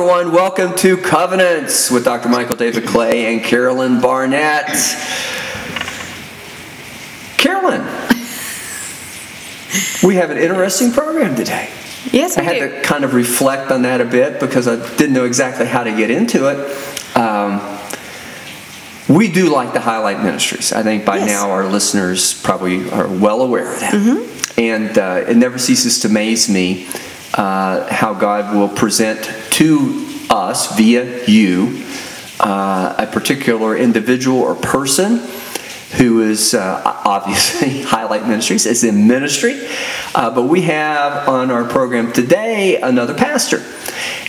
everyone. Welcome to Covenants with Dr. Michael David Clay and Carolyn Barnett. Carolyn, we have an interesting program today. Yes, I had do. to kind of reflect on that a bit because I didn't know exactly how to get into it. Um, we do like to highlight ministries. I think by Yes. now our listeners probably are well aware of that. Mm-hmm. And uh, it never ceases to amaze me uh, how God will present to us via you uh, a particular individual or person who is uh, obviously highlight ministries is in ministry. Uh, but we have on our program today another pastor.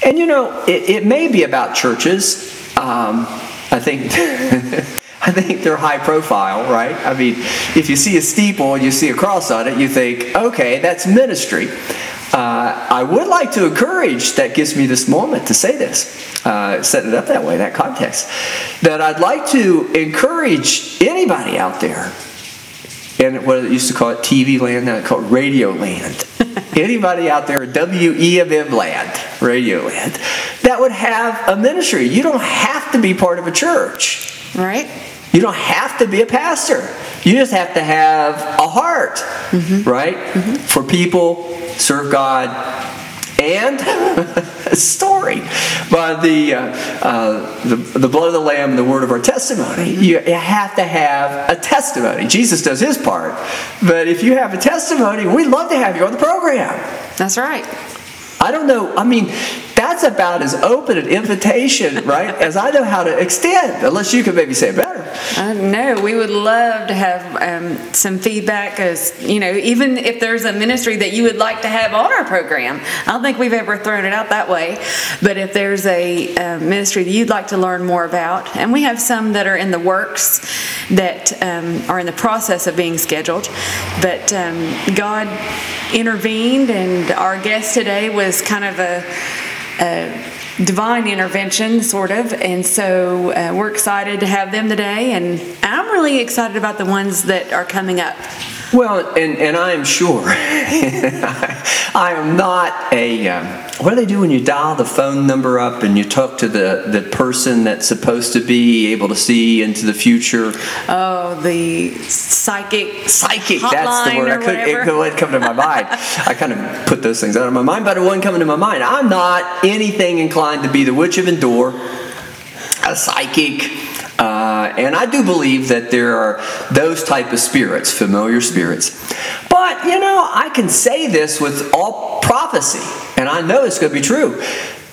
And you know it, it may be about churches. Um, i think i think they're high profile right? I mean if you see a steeple and you see a cross on it you think okay that's ministry uh, I would like to encourage, that gives me this moment to say this, uh, set it up that way, that context, that I'd like to encourage anybody out there, and what it used to call it TV land, now it's called radio land. anybody out there, WEMM land, radio land, that would have a ministry. You don't have to be part of a church. Right? You don't have to be a pastor. You just have to have a heart, right? For people, serve God, and a story. By the, uh, uh, the the blood of the Lamb and the word of our testimony, you, you have to have a testimony. Jesus does his part, but if you have a testimony, we'd love to have you on the program. That's right. I don't know. I mean, that's about as open an invitation, right, as I know how to extend. Unless you could maybe say better. No, we would love to have um, some feedback as, you know, even if there's a ministry that you would like to have on our program. I don't think we've ever thrown it out that way. But if there's a uh, ministry that you'd like to learn more about, and we have some that are in the works that um, are in the process of being scheduled. But um, God intervened, and our guest today was kind of a, a divine intervention, sort of. And so uh, we're excited to have them today, and I'm really excited about the ones that are coming up. Well, and, and I am sure I am not a. Um, what do they do when you dial the phone number up and you talk to the, the person that's supposed to be able to see into the future? Oh, the psychic Psychic, that's the word. I could, it wouldn't come to my mind. I kind of put those things out of my mind, but it wasn't coming to my mind. I'm not anything inclined to be the witch of Endor, a psychic, uh, and I do believe that there are those type of spirits, familiar spirits. But you know, I can say this with all prophecy, and I know it's going to be true.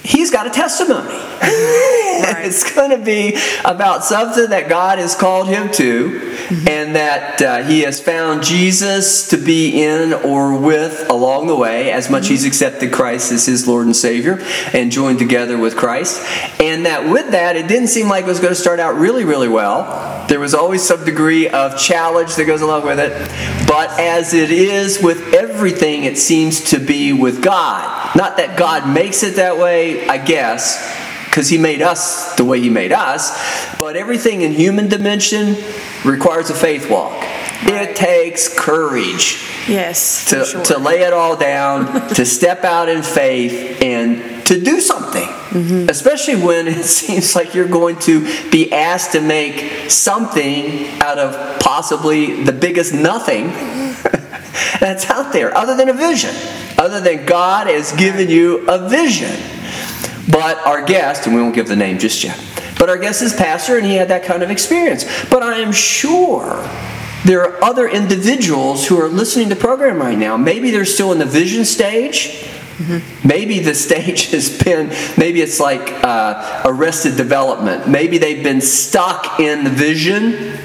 He's got a testimony. it's going to be about something that God has called him to, and that uh, he has found Jesus to be in or with along the way, as much he's accepted Christ as his Lord and Savior and joined together with Christ. And that with that, it didn't seem like it was going to start out really, really well. There was always some degree of challenge that goes along with it. But as it is with everything, it seems to be with God. Not that God makes it that way, I guess, because he made us the way he made us, but everything in human dimension requires a faith walk. It takes courage Yes, to, sure. to lay it all down, to step out in faith, and to do something. Mm-hmm. Especially when it seems like you're going to be asked to make something out of possibly the biggest nothing that's out there, other than a vision, other than God has given you a vision. But our guest, and we won't give the name just yet, but our guest is pastor and he had that kind of experience. But I am sure there are other individuals who are listening to the program right now. Maybe they're still in the vision stage. Maybe the stage has been, maybe it's like uh, arrested development. Maybe they've been stuck in the vision.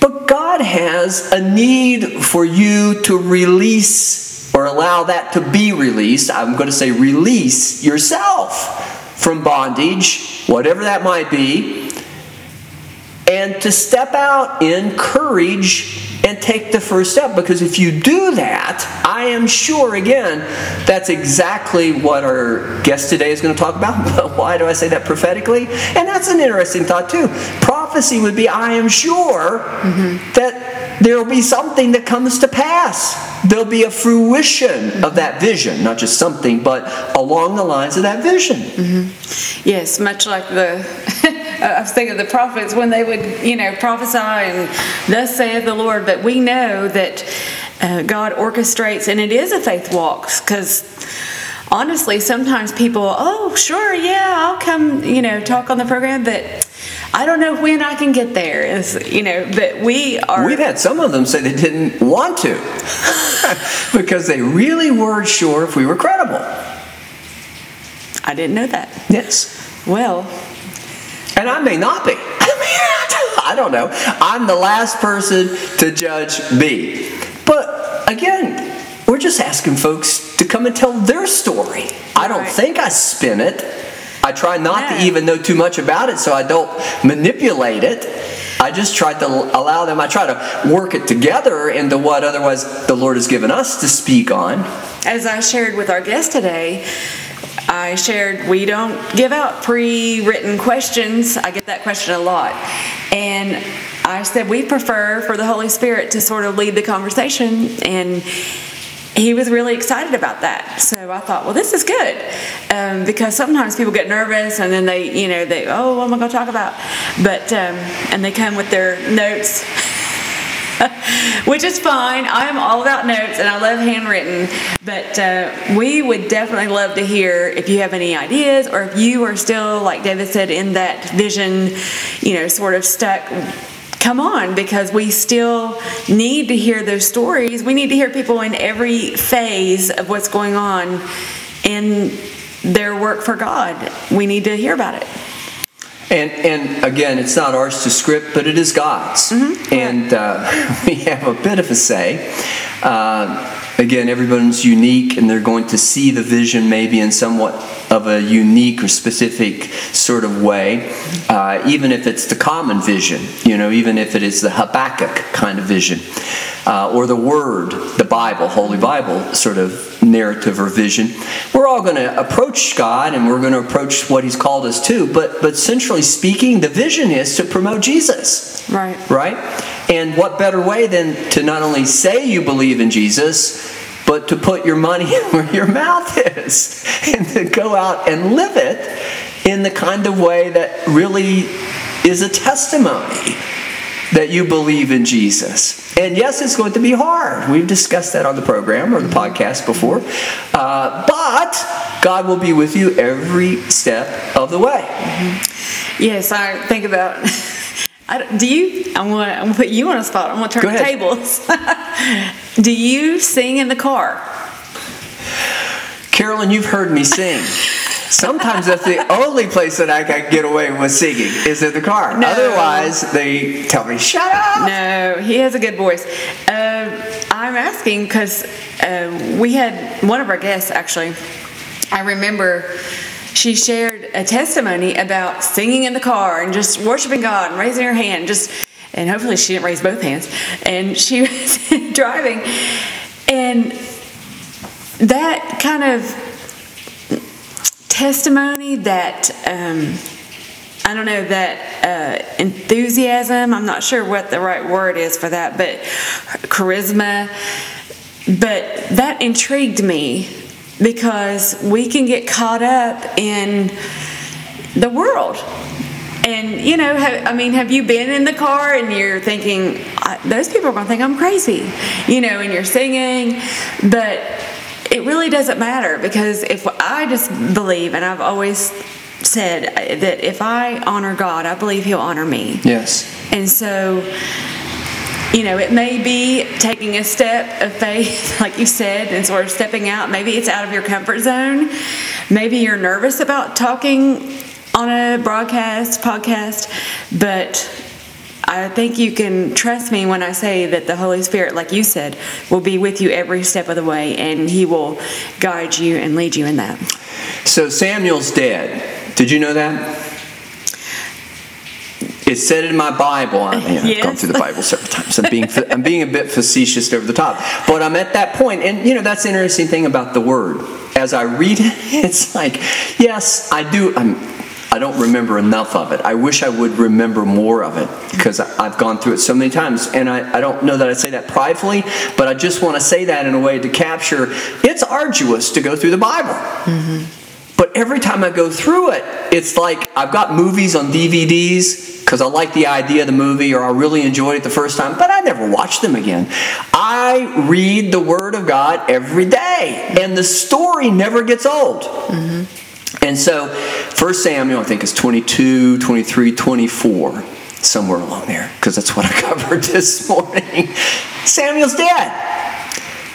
But God has a need for you to release allow that to be released. I'm going to say release yourself from bondage, whatever that might be, and to step out in courage and take the first step. Because if you do that, I am sure, again, that's exactly what our guest today is going to talk about. Why do I say that prophetically? And that's an interesting thought, too. Prophecy would be I am sure mm-hmm. that there will be something that comes to pass there'll be a fruition of that vision, not just something, but along the lines of that vision. Yes, much like the, I was thinking of the prophets when they would, you know, prophesy and thus saith the Lord. But we know that uh, God orchestrates, and it is a faith walk because honestly, sometimes people, oh, sure, yeah, I'll come, you know, talk on the program, but I don't know when I can get there. It's, you know, but we are. We've had some of them say they didn't want to because they really weren't sure if we were credible. I didn't know that. Yes. Well, And I may not be. I don't know. I'm the last person to judge B. But again, we're just asking folks to come and tell their story. I don't Right. think I spin it. I try not No. to even know too much about it so I don't manipulate it. I just try to allow them, I try to work it together into what otherwise the Lord has given us to speak on. as I shared with our guest today, I shared we don't give out pre written questions. I get that question a lot. And I said we prefer for the Holy Spirit to sort of lead the conversation. And he was really excited about that. So I thought, well, this is good. Um, because sometimes people get nervous and then they, you know, they, oh, what am I going to talk about? But, um, and they come with their notes which is fine. I'm all about notes and I love handwritten. But uh, we would definitely love to hear if you have any ideas or if you are still, like David said, in that vision, you know, sort of stuck. Come on, because we still need to hear those stories. We need to hear people in every phase of what's going on in their work for God. We need to hear about it. And and again, it's not ours to script, but it is God's. And uh, we have a bit of a say. Uh, again, everyone's unique, and they're going to see the vision maybe in somewhat of a unique or specific sort of way, uh, even if it's the common vision. You know, even if it is the Habakkuk kind of vision, uh, or the Word, the Bible, Holy Bible sort of narrative or vision. We're all going to approach God and we're going to approach what He's called us to, but but centrally speaking, the vision is to promote Jesus. Right. Right? And what better way than to not only say you believe in Jesus, but to put your money where your mouth is and to go out and live it in the kind of way that really is a testimony that you believe in Jesus. And yes, it's going to be hard. We've discussed that on the program or the podcast before. Uh, but God will be with you every step of the way. Yes, I think about. Do you? I'm gonna, I'm gonna put you on a spot. I'm gonna turn Go the tables. do you sing in the car? Carolyn, you've heard me sing. Sometimes that's the only place that I can get away with singing is in the car. No. Otherwise, they tell me, shut up. No, he has a good voice. Uh, I'm asking because uh, we had one of our guests actually. I remember she shared a testimony about singing in the car and just worshiping God and raising her hand. Just and hopefully she didn't raise both hands. And she was driving, and that kind of testimony that. Um, I don't know that uh, enthusiasm. I'm not sure what the right word is for that, but charisma. But that intrigued me because we can get caught up in the world. And you know, ha- I mean, have you been in the car and you're thinking those people are going to think I'm crazy, you know, and you're singing, but it really doesn't matter because if I just believe, and I've always said uh, that if I honor God, I believe He'll honor me. Yes. And so, you know, it may be taking a step of faith, like you said, and sort of stepping out. Maybe it's out of your comfort zone. Maybe you're nervous about talking on a broadcast, podcast, but I think you can trust me when I say that the Holy Spirit, like you said, will be with you every step of the way and He will guide you and lead you in that. So Samuel's dead. Did you know that? It said in my Bible. I mean, I've gone through the Bible several times. I'm being, I'm being a bit facetious over the top. But I'm at that point, and you know, that's the interesting thing about the Word. As I read it, it's like, yes, I do. I'm, I don't remember enough of it. I wish I would remember more of it because I've gone through it so many times. And I, I don't know that I say that pridefully, but I just want to say that in a way to capture it's arduous to go through the Bible. Mm-hmm. But every time I go through it, it's like I've got movies on DVDs because I like the idea of the movie or I really enjoyed it the first time, but I never watch them again. I read the Word of God every day, and the story never gets old. Mm-hmm. And so, 1 Samuel, I think, is 22, 23, 24, somewhere along there, because that's what I covered this morning. Samuel's dead.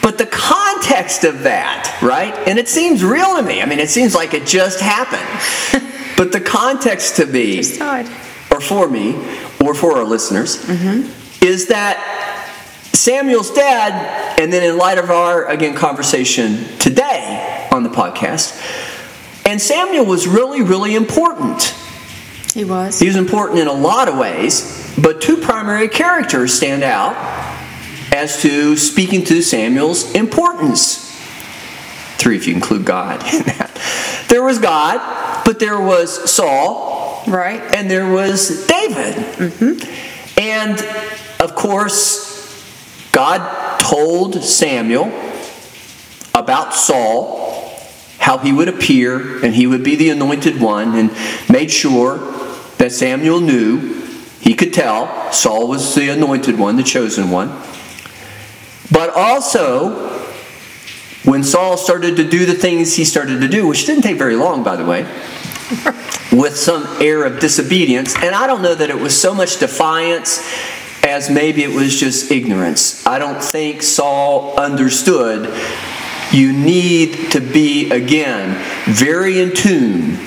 But the context of that, right? And it seems real to me. I mean, it seems like it just happened. but the context to me, or for me, or for our listeners, mm-hmm. is that Samuel's dad, and then in light of our, again, conversation today on the podcast, and Samuel was really, really important. He was. He was important in a lot of ways, but two primary characters stand out as to speaking to Samuel's importance. Three, if you include God in that. There was God, but there was Saul, Right. and there was David. Mm-hmm. And of course, God told Samuel about Saul, how he would appear and he would be the anointed one, and made sure that Samuel knew, he could tell Saul was the anointed one, the chosen one. But also, when Saul started to do the things he started to do, which didn't take very long, by the way, with some air of disobedience. And I don't know that it was so much defiance as maybe it was just ignorance. I don't think Saul understood you need to be, again, very in tune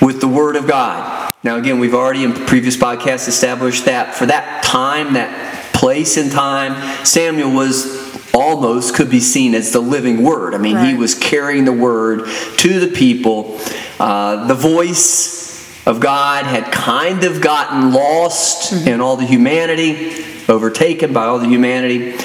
with the Word of God. Now, again, we've already in previous podcasts established that for that time, that place and time, Samuel was almost could be seen as the living Word. I mean, he was carrying the Word to the people. Uh, the voice of God had kind of gotten lost in all the humanity, overtaken by all the humanity.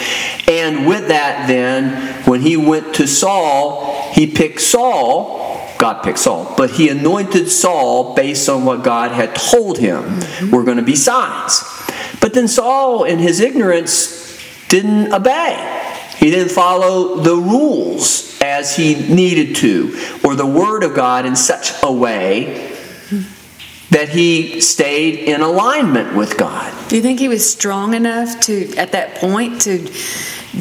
And with that, then, when he went to Saul, he picked Saul. God picked Saul, but he anointed Saul based on what God had told him were going to be signs. But then Saul, in his ignorance, didn't obey. He didn't follow the rules as he needed to, or the word of God in such a way that he stayed in alignment with God. Do you think he was strong enough to, at that point, to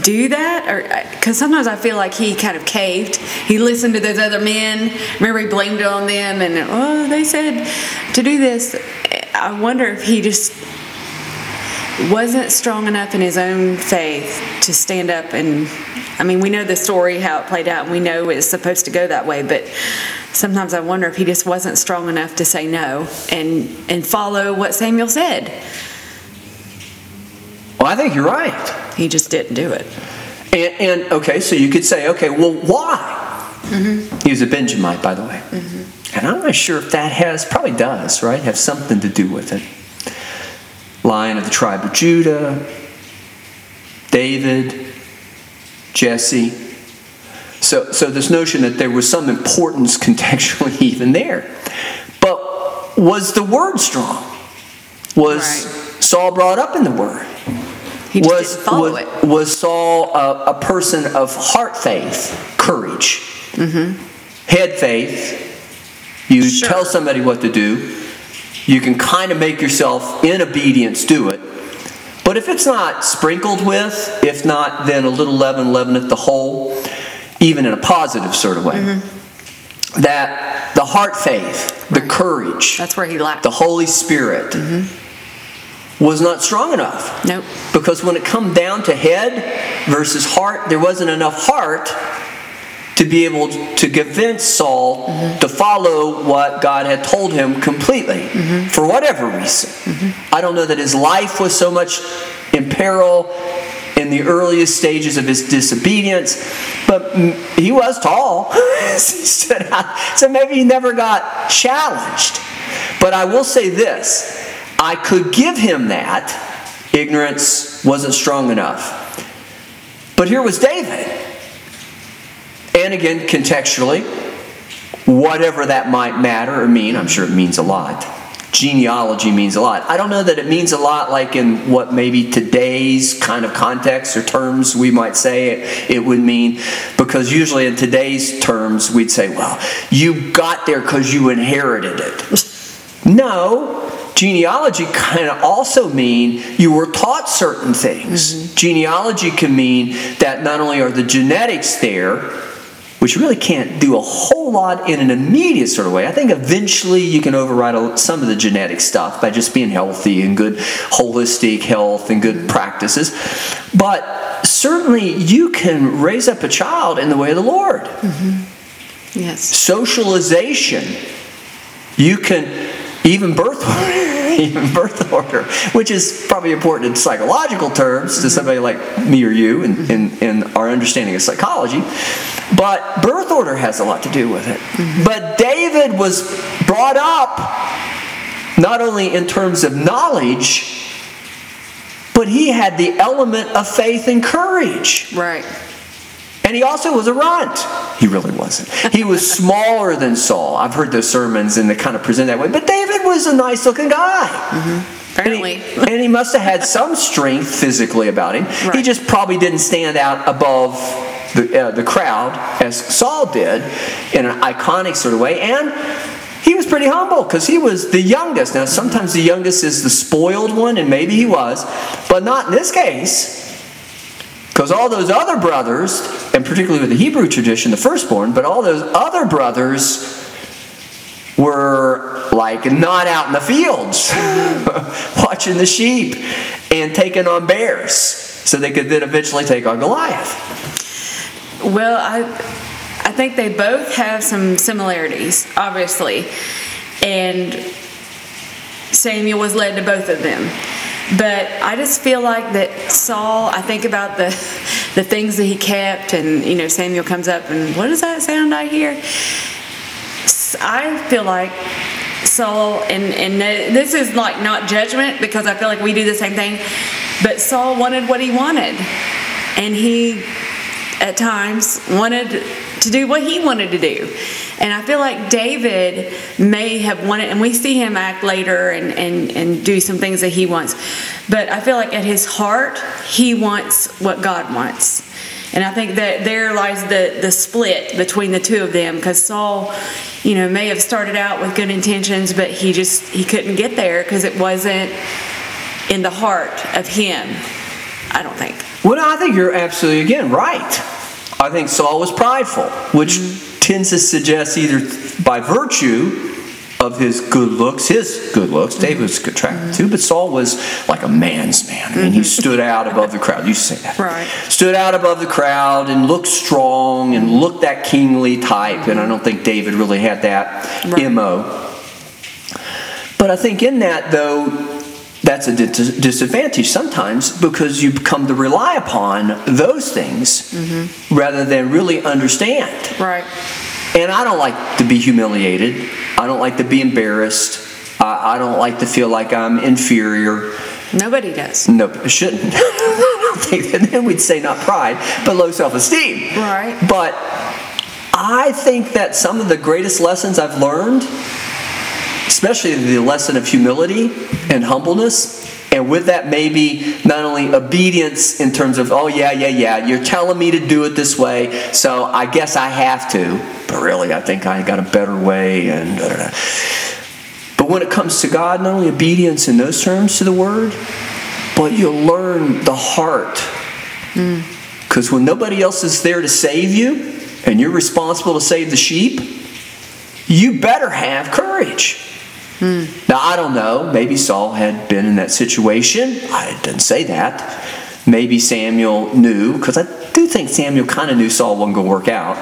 do that? Or uh, because sometimes I feel like he kind of caved. He listened to those other men. Remember, he blamed it on them, and oh, they said to do this. I wonder if he just wasn't strong enough in his own faith to stand up and. I mean, we know the story how it played out, and we know it's supposed to go that way. But sometimes I wonder if he just wasn't strong enough to say no and and follow what Samuel said. Well, I think you're right. He just didn't do it. And, and okay, so you could say, okay, well, why? Mm-hmm. He was a Benjamite, by the way. Mm-hmm. And I'm not sure if that has, probably does, right? Have something to do with it. Lion of the tribe of Judah, David, Jesse. So, so this notion that there was some importance contextually even there. But was the word strong? Was Right. Saul brought up in the word? He just was, was, it. was Saul a, a person of heart faith, courage, mm-hmm. head faith? You Sure. tell somebody what to do. You can kind of make yourself, in obedience, do it. But if it's not sprinkled with, if not, then a little leaven leaveneth the whole, even in a positive sort of way. Mm-hmm. That the heart faith, the courage, That's where he lacked. the Holy Spirit was not strong enough. Nope. Because when it come down to head versus heart, there wasn't enough heart to be able to convince Saul to follow what God had told him completely for whatever reason. I don't know that his life was so much in peril in the earliest stages of his disobedience, but he was tall. So maybe he never got challenged. But I will say this I could give him that. Ignorance wasn't strong enough. But here was David. And again, contextually, whatever that might matter or mean. I'm sure it means a lot. Genealogy means a lot. I don't know that it means a lot like in what maybe today's kind of context or terms we might say it, it would mean, because usually in today's terms we'd say, well, you got there because you inherited it. No, genealogy kind of also mean you were taught certain things. Mm-hmm. Genealogy can mean that not only are the genetics there, which really can't do a whole lot in an immediate sort of way. I think eventually you can override some of the genetic stuff by just being healthy and good holistic health and good practices. But certainly you can raise up a child in the way of the Lord. Mm-hmm. Yes. Socialization. You can even birth order, even birth order, which is probably important in psychological terms to somebody like me or you in, in, in our understanding of psychology. But birth order has a lot to do with it. Mm-hmm. But David was brought up not only in terms of knowledge, but he had the element of faith and courage. Right. And he also was a runt. He really wasn't. He was smaller than Saul. I've heard those sermons and they kind of present that way. But David was a nice looking guy. Mm-hmm. Apparently. And he, and he, must have had some strength physically about him. Right. He just probably didn't stand out above the, uh, the crowd as Saul did in an iconic sort of way. And he was pretty humble because he was the youngest. Now, sometimes the youngest is the spoiled one, and maybe he was, but not in this case. Because all those other brothers, and particularly with the Hebrew tradition, the firstborn, but all those other brothers were like not out in the fields watching the sheep and taking on bears so they could then eventually take on Goliath. Well, I I think they both have some similarities, obviously. And Samuel was led to both of them. But I just feel like that Saul, I think about the the things that he kept and you know Samuel comes up and what does that sound I hear? I feel like Saul and and this is like not judgment because I feel like we do the same thing, but Saul wanted what he wanted. And he at times wanted to do what he wanted to do. And I feel like David may have wanted, and we see him act later and, and, and do some things that he wants. But I feel like at his heart, he wants what God wants. And I think that there lies the, the split between the two of them because Saul, you know, may have started out with good intentions, but he just he couldn't get there because it wasn't in the heart of him. I don't think. Well, I think you're absolutely again right. I think Saul was prideful, which mm-hmm. Tends to suggest either by virtue of his good looks, his good looks. Mm-hmm. David was attractive mm-hmm. too, but Saul was like a man's man. I mean, he mm-hmm. stood out above the crowd. You say that. Right. Stood out above the crowd and looked strong and looked that kingly type. And I don't think David really had that right. MO. But I think in that, though, that's a disadvantage sometimes because you come to rely upon those things mm-hmm. rather than really understand. Right. And I don't like to be humiliated. I don't like to be embarrassed. I, I don't like to feel like I'm inferior. Nobody does. No, shouldn't. I then we'd say not pride, but low self-esteem. Right. But I think that some of the greatest lessons I've learned especially the lesson of humility and humbleness. And with that, maybe not only obedience in terms of, oh, yeah, yeah, yeah, you're telling me to do it this way, so I guess I have to. But really, I think I got a better way. And da, da, da. But when it comes to God, not only obedience in those terms to the word, but you'll learn the heart. Because mm. when nobody else is there to save you, and you're responsible to save the sheep, you better have courage. Hmm. Now, I don't know. Maybe Saul had been in that situation. I didn't say that. Maybe Samuel knew, because I do think Samuel kind of knew Saul wasn't going to work out.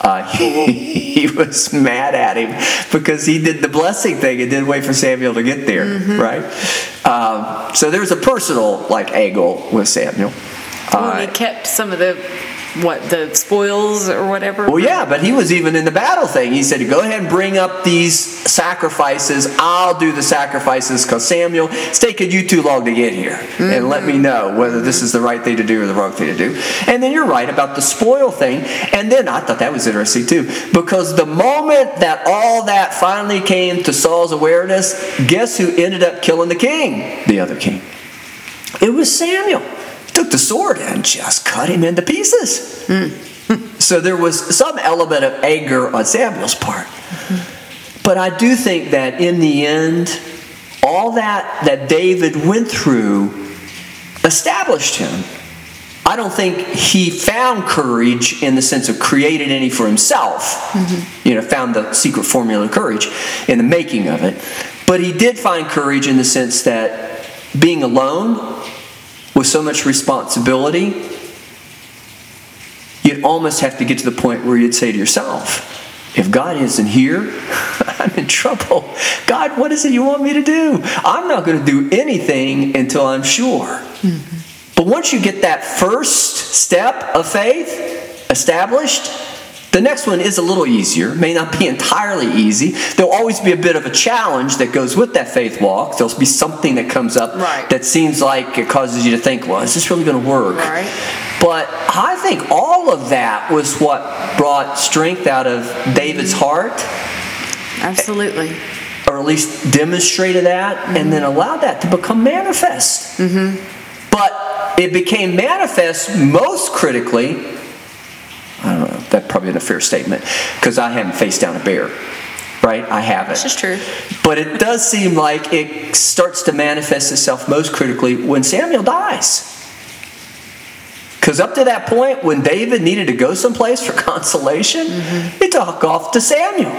Uh, he, he, was mad at him because he did the blessing thing and didn't wait for Samuel to get there, mm-hmm. right? Um, so there's a personal like angle with Samuel. Well, uh, he kept some of the what the spoils or whatever. Well, yeah, but he was even in the battle thing. He said, "Go ahead and bring up these sacrifices. I'll do the sacrifices because Samuel, it's taken you too long to get here, and let me know whether this is the right thing to do or the wrong thing to do." And then you're right about the spoil thing. And then I thought that was interesting too, because the moment that all that finally came to Saul's awareness, guess who ended up killing the king? The other king. It was Samuel took the sword and just cut him into pieces. So there was some element of anger on Samuel's part. But I do think that in the end, all that that David went through established him. I don't think he found courage in the sense of created any for himself. You know, found the secret formula of courage in the making of it. But he did find courage in the sense that being alone with so much responsibility, you'd almost have to get to the point where you'd say to yourself, if God isn't here, I'm in trouble. God, what is it you want me to do? I'm not going to do anything until I'm sure. Mm-hmm. But once you get that first step of faith established, the next one is a little easier, may not be entirely easy. There'll always be a bit of a challenge that goes with that faith walk. There'll be something that comes up Right. that seems like it causes you to think, well, is this really going to work? Right. But I think all of that was what brought strength out of David's heart, Absolutely. or at least demonstrated that, and mm-hmm. then allowed that to become manifest. Mm-hmm. But it became manifest most critically. I don't know, that probably isn't a fair statement, because I haven't faced down a bear, right? I haven't. This is true. But it does seem like it starts to manifest itself most critically when Samuel dies. Because up to that point, when David needed to go someplace for consolation, mm-hmm. he took off to Samuel.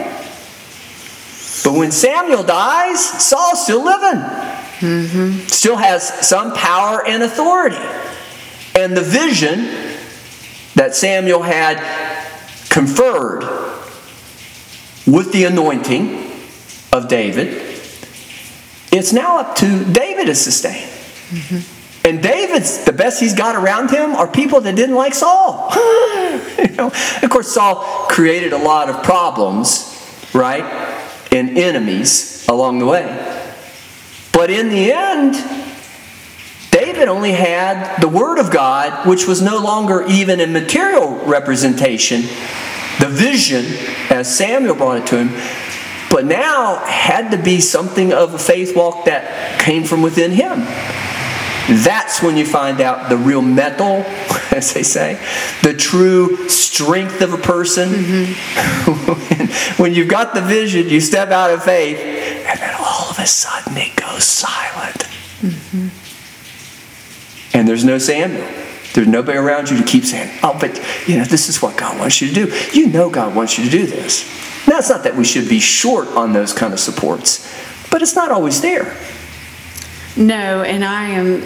But when Samuel dies, Saul's still living, mm-hmm. still has some power and authority. And the vision that Samuel had conferred with the anointing of David, it's now up to David to sustain. Mm-hmm. And David's the best he's got around him are people that didn't like Saul. you know, of course, Saul created a lot of problems, right, and enemies along the way. But in the end, David only had the Word of God, which was no longer even a material representation, the vision as Samuel brought it to him, but now had to be something of a faith walk that came from within him. That's when you find out the real mettle, as they say, the true strength of a person. when, mm-hmm. when you've got the vision, you step out of faith, and then all of a sudden it goes silent. Mm-hmm. And there's no Samuel. There's nobody around you to keep saying, oh, but you know, this is what God wants you to do. You know God wants you to do this. Now, it's not that we should be short on those kind of supports, but it's not always there. No, and I am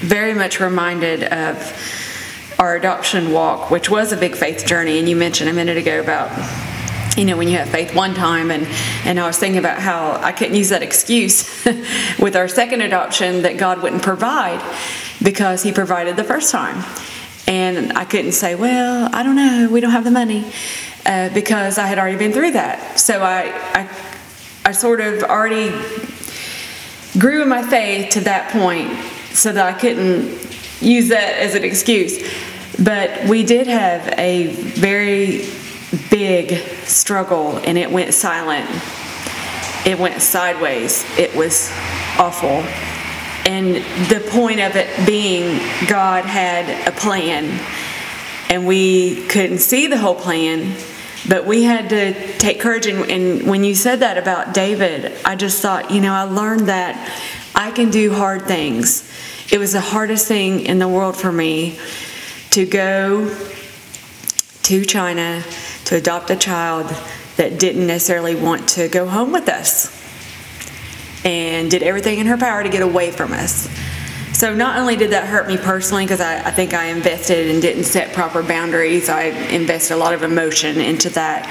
very much reminded of our adoption walk, which was a big faith journey. And you mentioned a minute ago about, you know, when you have faith one time, and, and I was thinking about how I couldn't use that excuse with our second adoption that God wouldn't provide because He provided the first time. And I couldn't say, well, I don't know, we don't have the money, uh, because I had already been through that. So I, I, I sort of already grew in my faith to that point so that I couldn't use that as an excuse. But we did have a very big struggle and it went silent. It went sideways. It was awful. And the point of it being God had a plan and we couldn't see the whole plan, but we had to take courage. And, and when you said that about David, I just thought, you know, I learned that I can do hard things. It was the hardest thing in the world for me to go to China to adopt a child that didn't necessarily want to go home with us and did everything in her power to get away from us. So not only did that hurt me personally, because I, I think I invested and didn't set proper boundaries, I invested a lot of emotion into that,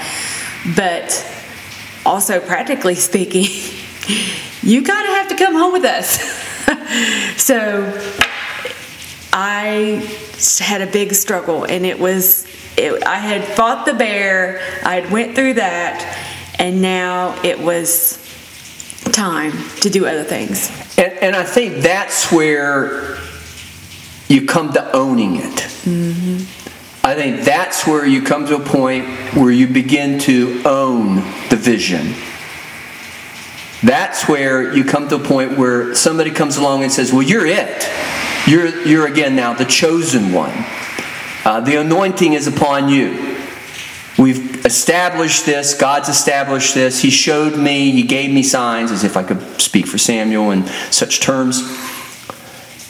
but also practically speaking, you kind of have to come home with us. so I had a big struggle, and it was it, I had fought the bear, I had went through that, and now it was time to do other things. And, and I think that's where you come to owning it. I think that's where you come to a point where you begin to own the vision. That's where you come to a point where somebody comes along and says, Well, you're it. You're, you're again now the chosen one. Uh, the anointing is upon you. We've established this. God's established this. He showed me. He gave me signs, as if I could speak for Samuel in such terms.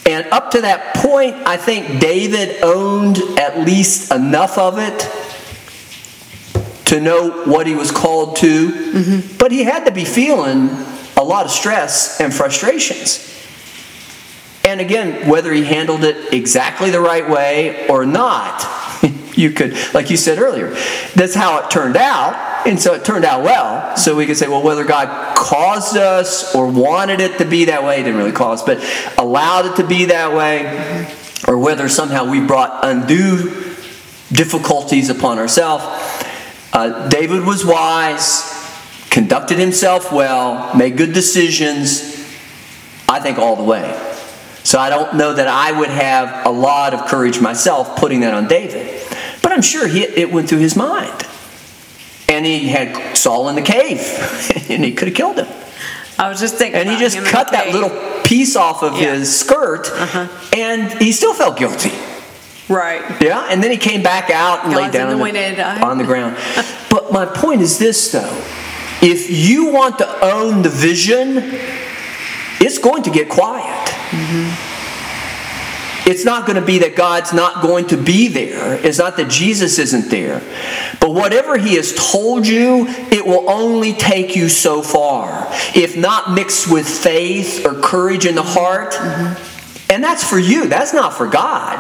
And up to that point, I think David owned at least enough of it to know what he was called to. Mm-hmm. But he had to be feeling a lot of stress and frustrations. And again, whether he handled it exactly the right way or not, you could, like you said earlier, that's how it turned out. And so it turned out well. So we could say, well, whether God caused us or wanted it to be that way, didn't really cause, but allowed it to be that way, or whether somehow we brought undue difficulties upon ourselves. Uh, David was wise, conducted himself well, made good decisions, I think all the way. So I don't know that I would have a lot of courage myself putting that on David. But I'm sure he, it went through his mind. And he had Saul in the cave, and he could have killed him. I was just thinking, And he just cut that cave. little piece off of Yeah. Uh-huh. his skirt, and he still felt guilty. right. Yeah, and then he came back out and laid God's down on anointed, the, on the ground. but my point is this, though: if you want to own the vision, it's going to get quiet. It's not going to be that God's not going to be there. It's not that Jesus isn't there. But whatever He has told you, it will only take you so far. If not mixed with faith or courage in the heart. And that's for you, that's not for God.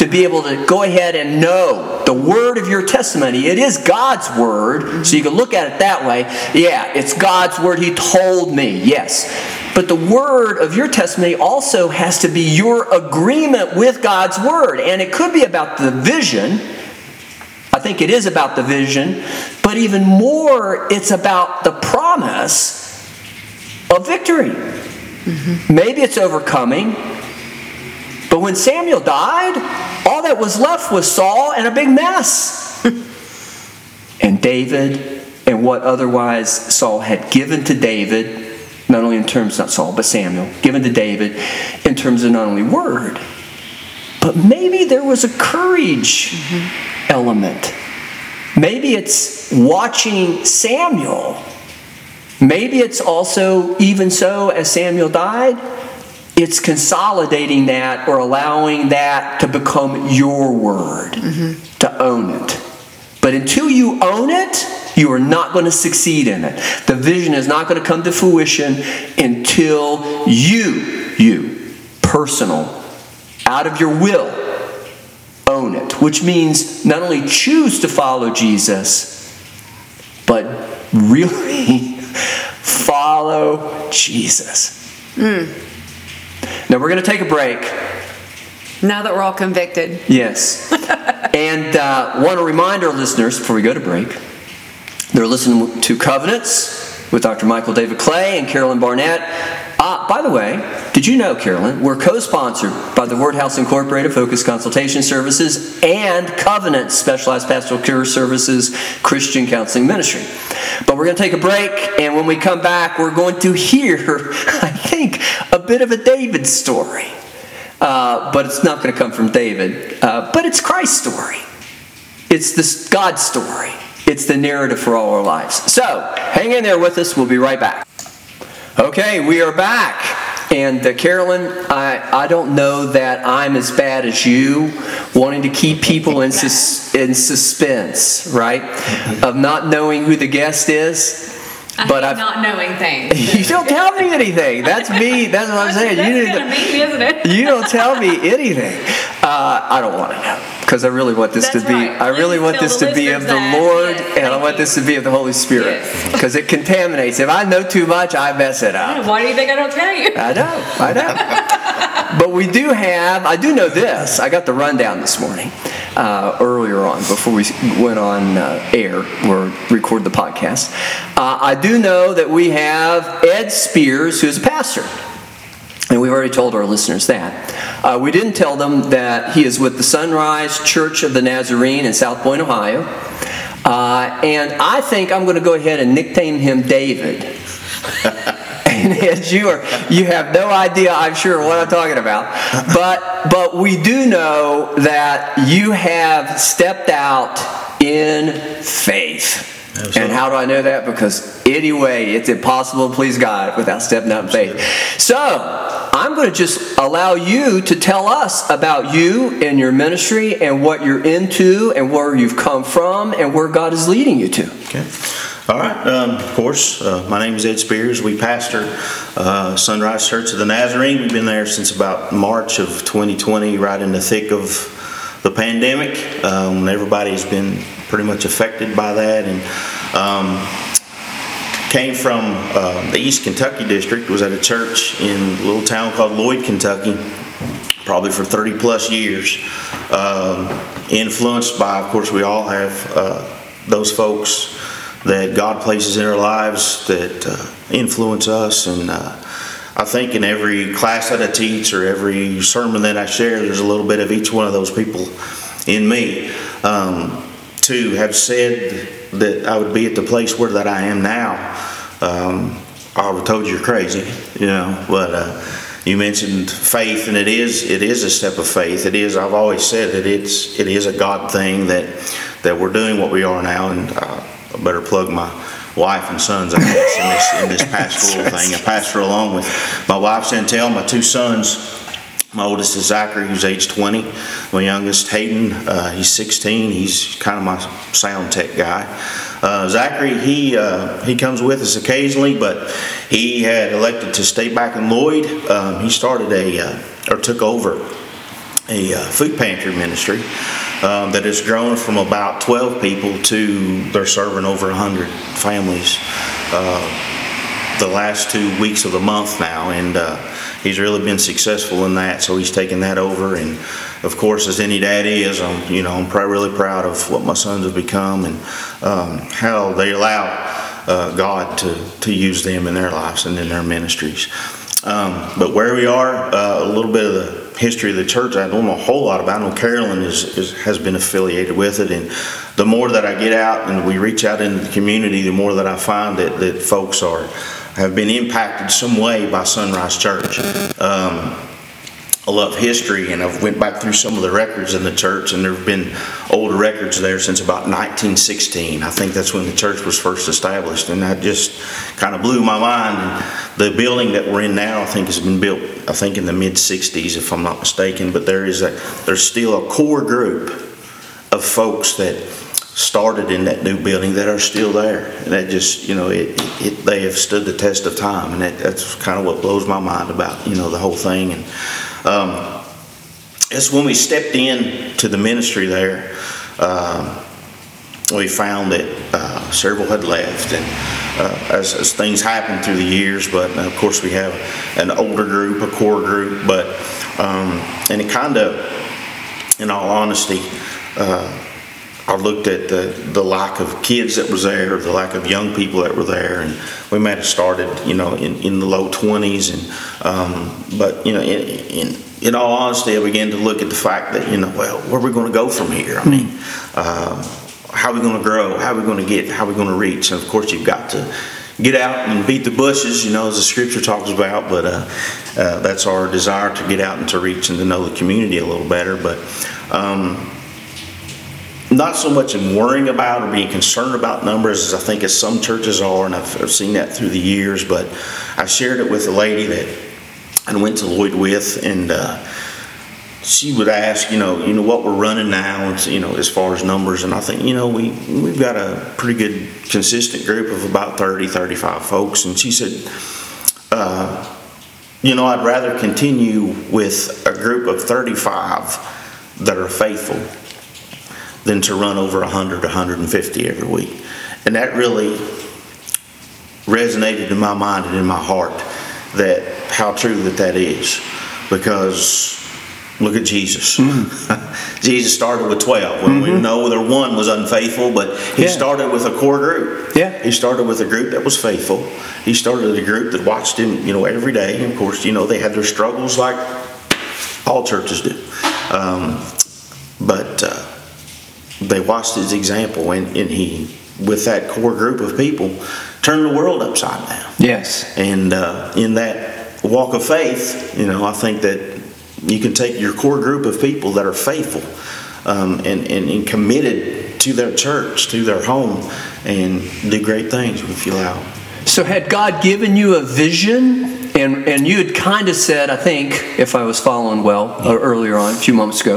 To be able to go ahead and know the word of your testimony. It is God's word, so you can look at it that way. Yeah, it's God's word. He told me, yes. But the word of your testimony also has to be your agreement with God's word. And it could be about the vision. I think it is about the vision. But even more, it's about the promise of victory. Mm-hmm. Maybe it's overcoming. But when Samuel died, all that was left was Saul and a big mess. and David and what otherwise Saul had given to David, not only in terms, not Saul, but Samuel, given to David in terms of not only word, but maybe there was a courage mm-hmm. element. Maybe it's watching Samuel. Maybe it's also, even so, as Samuel died, it's consolidating that or allowing that to become your word, to own it. But until you own it, you are not going to succeed in it. The vision is not going to come to fruition until you, you, personal, out of your will, own it. Which means not only choose to follow Jesus, but really follow Jesus. Hmm. Now we're going to take a break. Now that we're all convicted. Yes. and uh, want to remind our listeners before we go to break they're listening to Covenants with Dr. Michael David Clay and Carolyn Barnett. Uh, by the way, did you know, Carolyn, we're co sponsored by the Word House Incorporated Focus Consultation Services and Covenant Specialized Pastoral Care Services Christian Counseling Ministry. But we're going to take a break, and when we come back, we're going to hear, I think, a bit of a David story. Uh, but it's not going to come from David. Uh, but it's Christ's story. It's this God's story. It's the narrative for all our lives. So hang in there with us. We'll be right back. Okay, we are back. And uh, Carolyn, I, I don't know that I'm as bad as you, wanting to keep people in, sus- in suspense, right? Of not knowing who the guest is. But I I've, not knowing things. you don't tell me anything. That's me. That's what I'm saying. You didn't- mean, isn't it? you don't tell me anything. Uh, I don't want to know because I really want this That's to be. right. I really Please want this to be of the that. Lord, Yes, and I want you. this to be of the Holy Spirit, Yes. because it contaminates. If I know too much, I mess it up. Why do you think I don't tell you? I know, I know. but we do have, I do know this. I got the rundown this morning, uh, earlier on, before we went on uh, air or record the podcast. Uh, I do know that we have Ed Spears, who's a pastor. And we've already told our listeners that. Uh, we didn't tell them that he is with the Sunrise Church of the Nazarene in South Point, Ohio. Uh, and I think I'm going to go ahead and nickname him David. and as you are, you have no idea, I'm sure, what I'm talking about. But but we do know that you have stepped out in faith. And how do I know that? Because anyway, it's impossible to please God without stepping out in faith. So I'm going to just allow you to tell us about you and your ministry and what you're into and where you've come from and where God is leading you to. Okay. All right. Um, of course, uh, my name is Ed Spears. We pastor uh, Sunrise Church of the Nazarene. We've been there since about March of 2020, right in the thick of the pandemic. Um, everybody's been pretty much affected by that, and um, came from uh, the East Kentucky district. Was at a church in a little town called Lloyd, Kentucky, probably for 30 plus years. Um, influenced by, of course, we all have uh, those folks that God places in our lives that uh, influence us. And uh, I think in every class that I teach or every sermon that I share, there's a little bit of each one of those people in me. Um, to have said that I would be at the place where that I am now, um, I would have told you you're crazy, you know. But uh, you mentioned faith, and it is it is a step of faith. It is. I've always said that it's it is a God thing that that we're doing what we are now, and uh, better plug my wife and sons, I guess, in this, in this pastoral thing. I pastor along with my wife, Chantel, my two sons. My oldest is Zachary, who's age 20. My youngest, Hayden, uh, he's 16. He's kind of my sound tech guy. Uh, Zachary, he uh, he comes with us occasionally, but he had elected to stay back in Lloyd. Um, he started a uh, or took over a uh, food pantry ministry um, that has grown from about 12 people to they're serving over 100 families uh, the last two weeks of the month now, and uh, he's really been successful in that. So he's taken that over, and of course, as any dad is, I'm you know I'm pr- really proud of what my sons have become and um, how they allow uh, God to to use them in their lives and in their ministries. Um, but where we are, uh, a little bit of the history of the church, I don't know a whole lot about. I know Carolyn is, is, has been affiliated with it, and the more that I get out and we reach out into the community, the more that I find that, that folks are have been impacted some way by Sunrise Church. Um, I love history, and I've went back through some of the records in the church, and there have been old records there since about 1916. I think that's when the church was first established, and that just kind of blew my mind. The building that we're in now, I think, has been built, I think, in the mid 60s, if I'm not mistaken. But there is a there's still a core group of folks that started in that new building that are still there, and that just you know it, it they have stood the test of time, and that, that's kind of what blows my mind about you know the whole thing and. Um, it's when we stepped in to the ministry there, uh, we found that uh, several had left, and uh, as, as, things happened through the years. But of course, we have an older group, a core group, but um, and it kind of, in all honesty. Uh, I looked at the, the lack of kids that was there, the lack of young people that were there, and we might have started, you know, in, in the low 20s. And um, but you know, in, in, in all honesty, I began to look at the fact that you know, well, where are we going to go from here? I mean, uh, how are we going to grow? How are we going to get? How are we going to reach? And of course, you've got to get out and beat the bushes, you know, as the scripture talks about. But uh, uh, that's our desire to get out and to reach and to know the community a little better. But um, not so much in worrying about or being concerned about numbers as I think as some churches are, and I've, I've seen that through the years. But I shared it with a lady that I went to Lloyd with, and uh, she would ask, you know, you know what we're running now, you know, as far as numbers, and I think, you know, we we've got a pretty good consistent group of about 30, 35 folks, and she said. Uh, you know, I'd rather continue with a group of 35 that are faithful than to run over 100, 150 every week. And that really resonated in my mind and in my heart that how true that that is. Because look at Jesus. Mm-hmm. Jesus started with 12. When we know that one was unfaithful, but he Yeah. started with a core group. Yeah. He started with a group that was faithful. He started a group that watched him, you know, every day. And of course, you know, they had their struggles like all churches do. Um, but uh, they watched his example, and, and he, with that core group of people, turned the world upside down. Yes. And uh, in that walk of faith, you know, I think that you can take your core group of people that are faithful um, and, and, and committed to their church, to their home, and do great things if you allow. So, had God given you a vision? And, and you had kind of said, I think, if I was following well uh, earlier on, a few moments ago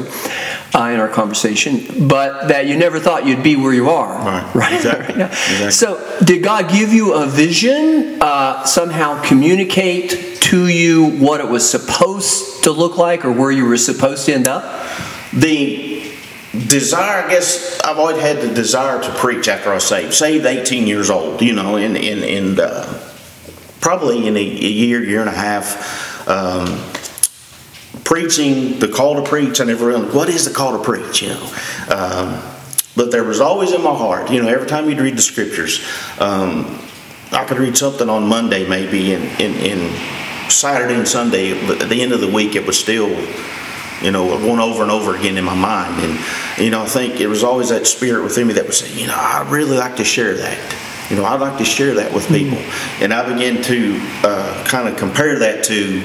uh, in our conversation, but that you never thought you'd be where you are. Right. Exactly. now. Exactly. So, did God give you a vision, uh, somehow communicate to you what it was supposed to look like or where you were supposed to end up? The desire, I guess, I've always had the desire to preach after I was saved. Saved 18 years old, you know, and, and, and uh, probably in a, a year, year and a half, um, preaching the call to preach. I never really, what is the call to preach, you know? Um, but there was always in my heart, you know, every time you'd read the scriptures, um, I could read something on Monday maybe, and, and Saturday and Sunday, but at the end of the week, it was still you know, going over and over again in my mind. And, you know, I think it was always that spirit within me that would say, you know, I'd really like to share that. You know, I'd like to share that with people. And I began to uh, kind of compare that to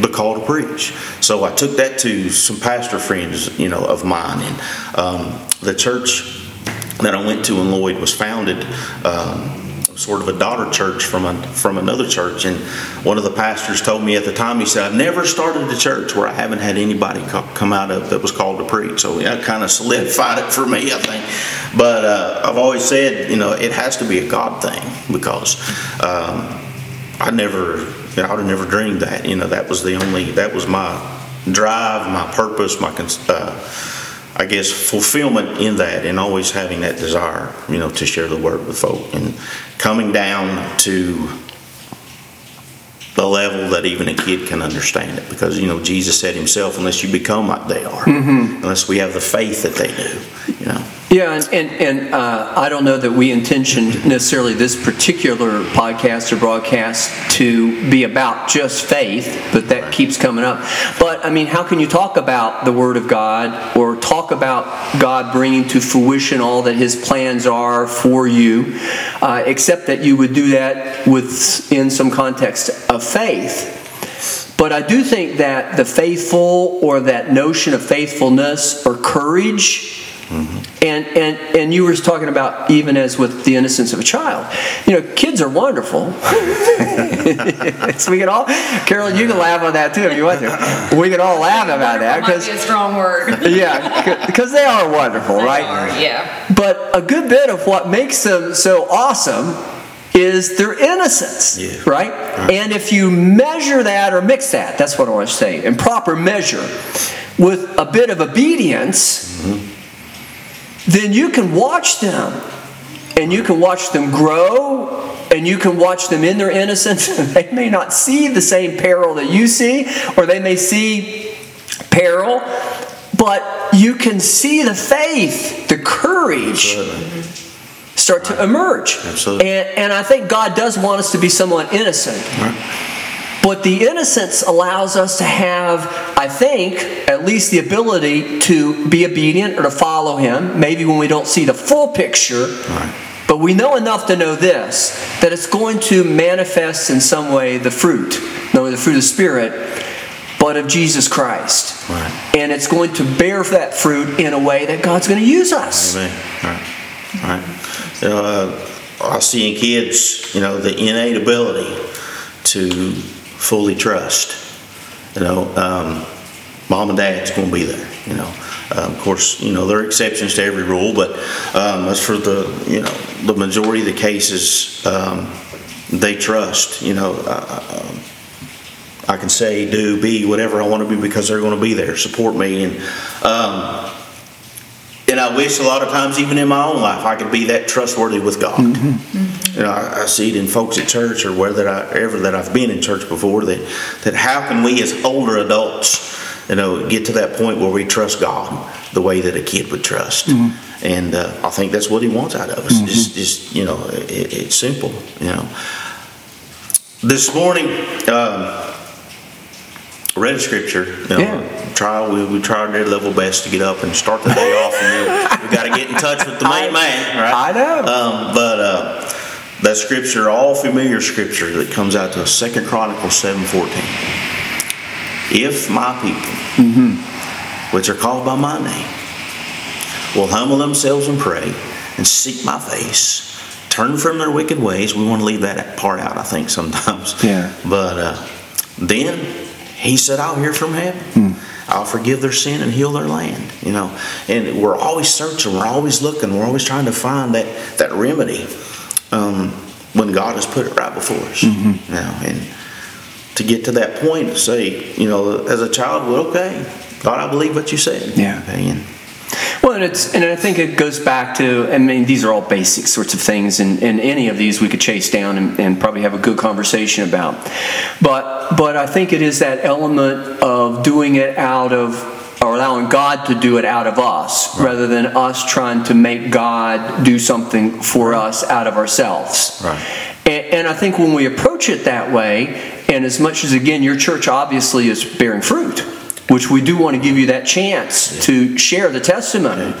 the call to preach. So I took that to some pastor friends, you know, of mine. And um, the church that I went to in Lloyd was founded. Um, sort of a daughter church from a, from another church, and one of the pastors told me at the time. He said, "I've never started a church where I haven't had anybody co- come out of that was called to preach." So that kind of solidified it for me, I think. But uh, I've always said, you know, it has to be a God thing because um, I never, you know, I would have never dreamed that. You know, that was the only, that was my drive, my purpose, my. Uh, I guess fulfillment in that and always having that desire, you know, to share the word with folk. And coming down to the level that even a kid can understand it. Because you know Jesus said himself unless you become like they are. Mm-hmm. Unless we have the faith that they do know Yeah, and, and, and uh, I don't know that we intentioned necessarily this particular podcast or broadcast to be about just faith, but that keeps coming up. But I mean, how can you talk about the Word of God or talk about God bringing to fruition all that His plans are for you, uh, except that you would do that within some context of faith? But I do think that the faithful or that notion of faithfulness or courage Mm-hmm. and, and, and you were talking about even as with the innocence of a child. You know, kids are wonderful. so we can all, Carolyn, you can laugh on that too if you want to. We can all laugh about that because be a strong word. yeah, because they are wonderful, right? Yeah. But a good bit of what makes them so awesome is their innocence, Yeah. right? And if you measure that or mix that, that's what I want to say, in proper measure, with a bit of obedience, mm-hmm. Then you can watch them. And you can watch them grow, and you can watch them in their innocence. they may not see the same peril that you see, or they may see peril, but you can see the faith, the courage start to emerge. Absolutely. And, and I think God does want us to be somewhat innocent. But the innocence allows us to have, I think, at least the ability to be obedient or to follow Him, maybe when we don't see the full picture. But we know enough to know this that it's going to manifest in some way the fruit, not only the fruit of the Spirit, but of Jesus Christ. Right. And it's going to bear that fruit in a way that God's going to use us. Amen. Right. Right. You know, uh, I see in kids, you know, the innate ability to fully trust. You know, um, mom and dad's going to be there. You know, um, of course, you know there are exceptions to every rule, but um, as for the you know the majority of the cases, um, they trust. You know. Uh, um, I can say, do, be, whatever I want to be because they're going to be there, support me, and um, And I wish a lot of times, even in my own life, I could be that trustworthy with God. You know, I, I see it in folks at church or whether I ever that I've been in church before that that how can we as older adults, you know, get to that point where we trust God the way that a kid would trust. And uh, I think that's what He wants out of us. Just, just you know, it, it's simple. You know, this morning. Um, read a scripture. You know, Yeah. Try we, we try our level best to get up and start the day off, and we got to get in touch with the main man, right? I know. Um, but uh, that scripture, all familiar scripture that comes out to us, Second Chronicles seven fourteen. If my people, which are called by my name, will humble themselves and pray and seek my face, turn from their wicked ways. We want to leave that part out, I think, sometimes. Yeah. But uh, then he said, I'll hear from heaven. I'll forgive their sin and heal their land. You know, and we're always searching, we're always looking, we're always trying to find that that remedy um, when God has put it right before us. You know, and to get to that point to say, you know, as a child, well, okay, God, I believe what you said. Yeah. Okay, and Well, and it's and I think it goes back to I mean these are all basic sorts of things, and, and any of these we could chase down and, and probably have a good conversation about. But but I think it is that element of doing it out of or allowing God to do it out of us rather than us trying to make God do something for us out of ourselves. Right. And, and I think when we approach it that way, and as much as again your church obviously is bearing fruit, which we do want to give you that chance to share the testimony.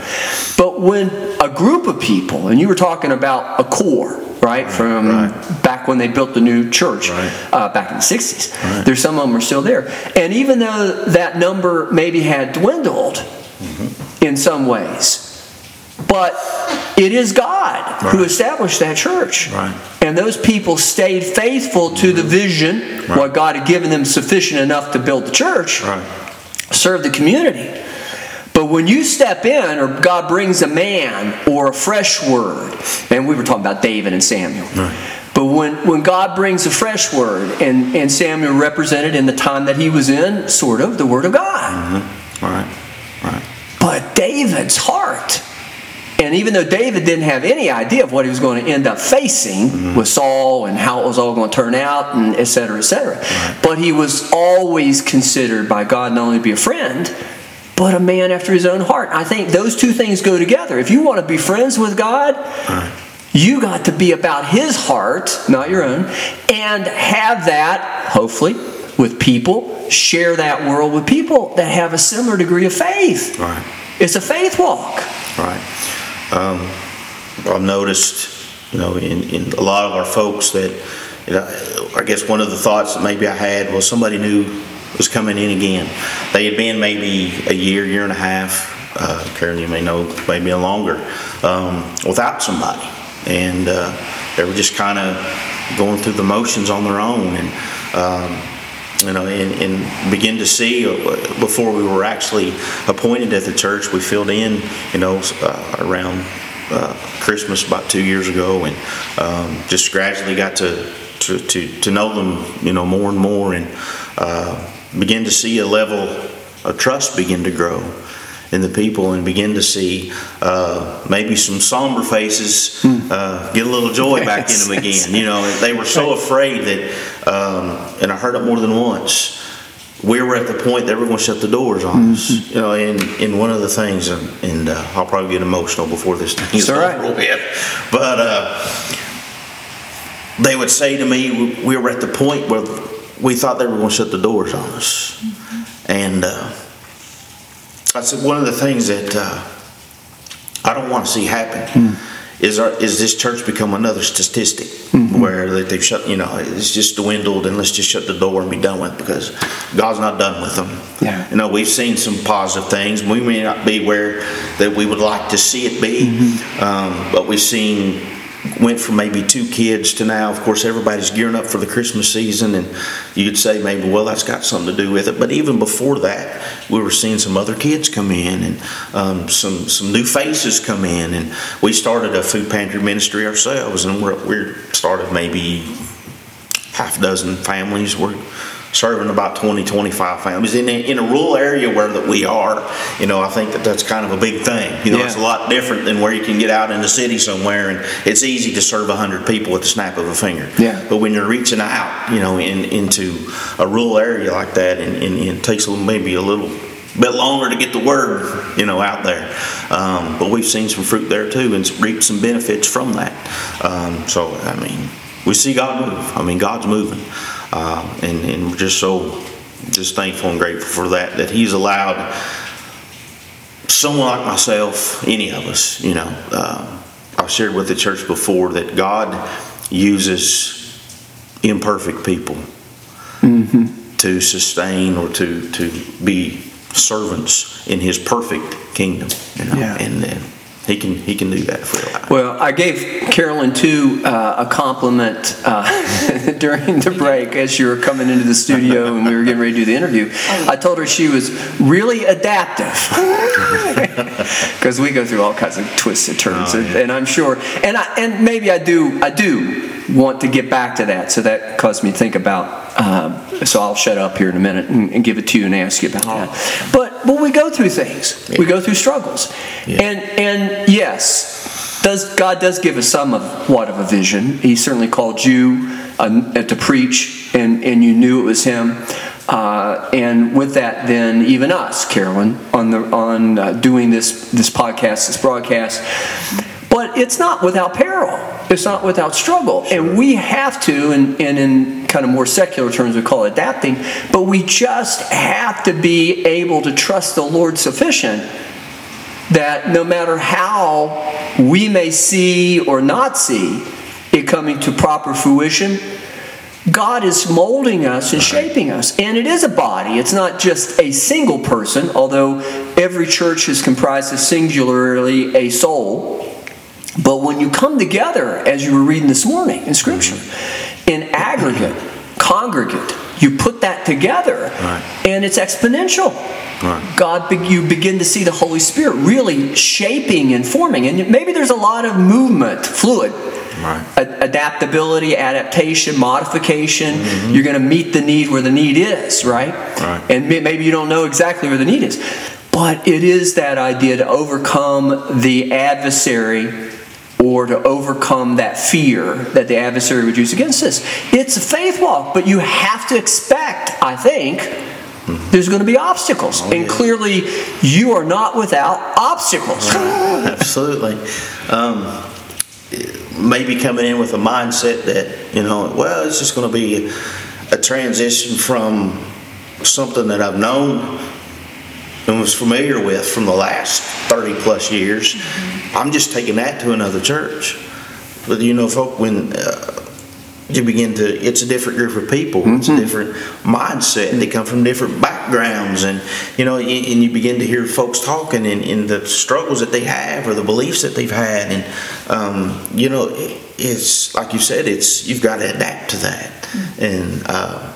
But when a group of people, and you were talking about a core, right, from right. back when they built the new church Right. uh, back in the 60s, there's some of them are still there. And even though that number maybe had dwindled Mm-hmm. in some ways, but it is God who established that church. Right. And those people stayed faithful to the vision, what God had given them sufficient enough to build the church, right, serve the community. But when you step in, or God brings a man or a fresh word, and we were talking about David and Samuel. But when, when God brings a fresh word, and, and Samuel represented in the time that he was in, sort of, the Word of God. Mm-hmm. right, right. But David's heart, and even though David didn't have any idea of what he was going to end up facing mm-hmm. with Saul and how it was all going to turn out, and et cetera, et cetera, but he was always considered by God not only to be a friend, but a man after his own heart. I think those two things go together. If you want to be friends with God, you got to be about his heart, not your own, and have that, hopefully, with people, share that world with people that have a similar degree of faith. Right. It's a faith walk. Right. Um, I've noticed, you know, in, in a lot of our folks that, you know, I guess one of the thoughts that maybe I had was somebody new was coming in again. They had been maybe a year, year and a half, uh, Karen, you may know, maybe longer, um, without somebody. And uh, they were just kind of going through the motions on their own. And, um, you know, and, and begin to see uh, before we were actually appointed at the church, we filled in, you know, uh, around uh, Christmas about two years ago, and um, just gradually got to, to, to, to know them, you know, more and more, and uh, begin to see a level of trust begin to grow in the people and begin to see uh, maybe some somber faces uh, get a little joy back in them again. You know, they were so afraid that, um, and I heard it more than once. We were at the point they were going to shut the doors on us. You know, and, and one of the things, and, and uh, I'll probably get emotional before this thing is all right. over with, but uh, they would say to me, we were at the point where we thought they were going to shut the doors on us, and. Uh, I said one of the things that uh, I don't want to see happen is our, is this church become another statistic where they, they've shut you know it's just dwindled and let's just shut the door and be done with it because God's not done with them. Yeah. You know we've seen some positive things. We may not be where that we would like to see it be, um, but we've seen went from maybe two kids to now, of course, everybody's gearing up for the Christmas season, and you could say maybe, well, that's got something to do with it. But even before that, we were seeing some other kids come in and um, some some new faces come in, and we started a food pantry ministry ourselves, and we're we started maybe half a dozen families were serving about 20, 25 families in a, in a rural area where that we are. You know, I think that that's kind of a big thing. You know, Yeah. it's a lot different than where you can get out in the city somewhere and it's easy to serve 100 people with the snap of a finger. Yeah. But when you're reaching out, you know, in, into a rural area like that, and, and, and it takes a little, maybe a little bit longer to get the word, you know, out there. Um, but we've seen some fruit there too, and reaped some benefits from that. Um, so, I mean, we see God move. I mean, God's moving, uh, and, and we're just so just thankful and grateful for that. That He's allowed someone like myself, any of us, you know. Uh, I've shared with the church before that God uses imperfect people to sustain or to to be servants in His perfect kingdom, you know. Yeah. And then He can He can do that for we allow. Well, I gave Carolyn too uh, a compliment uh, during the break as you were coming into the studio and we were getting ready to do the interview. I told her she was really adaptive because we go through all kinds of twists and turns, and, and I'm sure, and I and maybe I do I do want to get back to that, so that caused me to think about. Um, so I'll shut up here in a minute and, and give it to you and ask you about that. But but we go through things, we go through struggles, Yeah. and and yes, does God does give us some of what of a vision. He certainly called you uh, to preach, and and you knew it was Him. Uh, and with that, then even us, Carolyn, on the on uh, doing this this podcast, this broadcast. But it's not without peril. It's not without struggle. And we have to, and, and in kind of more secular terms, we call it adapting, but we just have to be able to trust the Lord sufficient that no matter how we may see or not see it coming to proper fruition, God is molding us and shaping us. And it is a body, it's not just a single person, although every church is comprised of singularly a soul. But when you come together, as you were reading this morning in Scripture, in aggregate, congregate, you put that together, Right. and it's exponential. Right. God, you begin to see the Holy Spirit really shaping and forming. And maybe there's a lot of movement, fluid, Right. a- adaptability, adaptation, modification. Mm-hmm. You're going to meet the need where the need is, right? Right. And maybe you don't know exactly where the need is. But it is that idea to overcome the adversary or to overcome that fear that the adversary would use against us. It's a faith walk, but you have to expect, I think, there's going to be obstacles. and clearly, you are not without obstacles. Absolutely. Um, maybe coming in with a mindset that, you know, well, it's just going to be a transition from something that I've known and was familiar with from the last 30 plus years. I'm just taking that to another church. But, you know, folk, when uh, you begin to it's a different group of people. It's a different mindset they come from different backgrounds and you know and and you begin to hear folks talking and, and the struggles that they have or the beliefs that they've had and um, you know it's like you said it's you've got to adapt to that. And uh,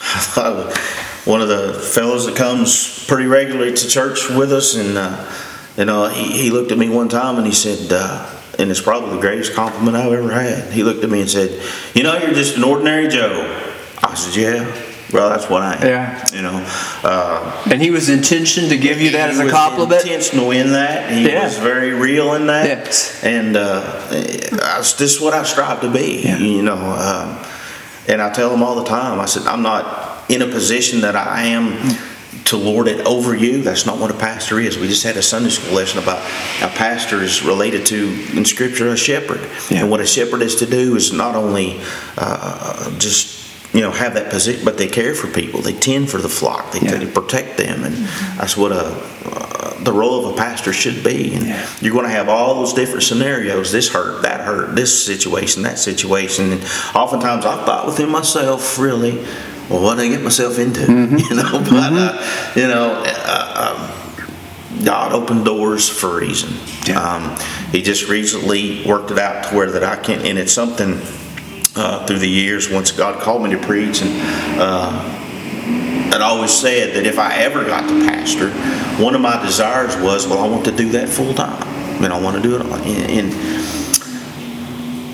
one of the fellows that comes pretty regularly to church with us and uh, you know he, he looked at me one time and he said uh, and it's probably the greatest compliment I've ever had. He looked at me and said, "You know, you're just an ordinary Joe." I said, "Yeah, well, that's what I am." Yeah. You know, uh, and he was intention to give you that as he a was compliment. intentional in that. He Yeah. was very real in that. Yes. And uh, that's this is what I strive to be. Yeah. You know, um, and I tell them all the time. I said, I'm not in a position that I am to lord it over you. That's not what a pastor is. We just had a Sunday school lesson about a pastor is related to in Scripture a shepherd, Yeah. and what a shepherd is to do is not only uh, just you know have that position, but they care for people. They tend for the flock. They, Yeah. they protect them, and that's what a uh, the role of a pastor should be. And Yeah. you're going to have all those different scenarios. This hurt, that hurt, this situation, that situation. And oftentimes I've thought within myself, really, well, what did I get myself into? You know, but uh, you know. Uh, um, God opened doors for a reason. Yeah. Um, he just recently worked it out to where that I can, and it's something uh, through the years. Once God called me to preach, and uh, I'd always said that if I ever got to pastor, one of my desires was, well, I want to do that full time. I mean, I want to do it. all- And, and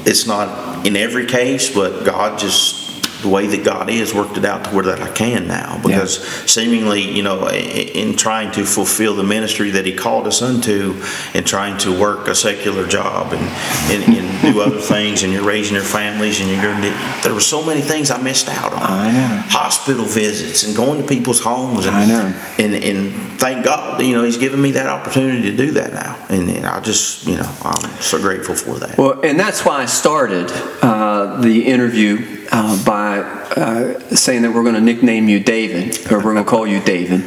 it's not in every case, but God just the way that God is worked it out to where that I can now. Because seemingly, you know, in trying to fulfill the ministry that He called us unto, and trying to work a secular job and, and, and do other things, and you're raising your families, and you're doing it, there were so many things I missed out on. I know. Hospital visits and going to people's homes, and I know. and and thank God, you know, He's given me that opportunity to do that now, and, and I just, you know, I'm so grateful for that. Well, and that's why I started uh, the interview uh, by uh, saying that we're going to nickname you David, or we're going to call you David,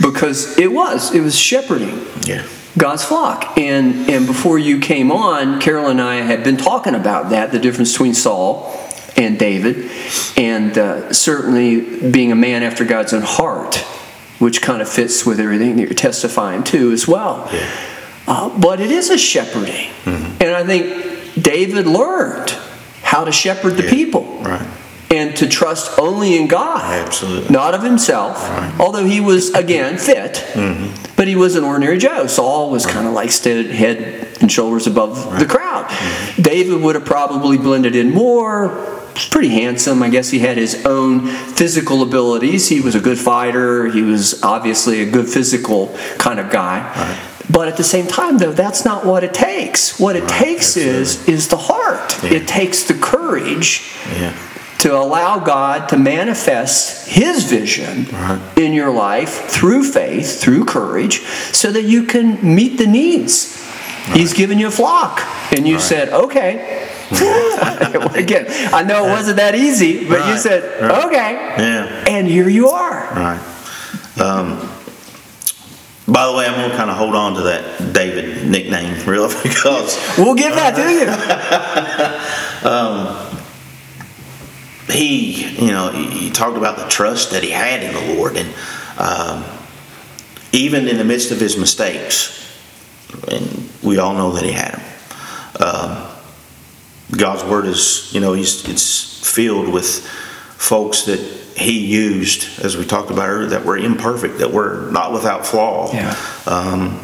because it was it was shepherding yeah. God's flock. And and before you came on, Carol and I had been talking about that, the difference between Saul and David, and uh, certainly being a man after God's own heart, which kind of fits with everything that you're testifying to as well. Yeah. Uh, but it is a shepherding. And I think David learned how to shepherd the Yeah, people right. and to trust only in God, Absolutely. not of himself. Although he was, again, fit, Mm-hmm. but he was an ordinary Joe. Saul was kind of like stood head and shoulders above the crowd. Mm-hmm. David would have probably blended in more. He's pretty handsome. I guess he had his own physical abilities. He was a good fighter. He was obviously a good physical kind of guy. But at the same time, though, that's not what it takes. What it takes is is the heart. Yeah. It takes the courage Yeah. to allow God to manifest His vision Right. in your life through faith, through courage, so that you can meet the needs. He's given you a flock, and you said, okay. Again, I know it wasn't that easy, but you said, Right. okay. Yeah. And here you are. Right. Um, by the way, I'm going to kind of hold on to that David nickname, really, because We'll give that to you. he, you know, he, he talked about the trust that he had in the Lord, and um, even in the midst of his mistakes, and we all know that he had them. Um, God's word is, you know, he's it's filled with folks that he used, as we talked about earlier, that we're imperfect, that we're not without flaw. Yeah. Um,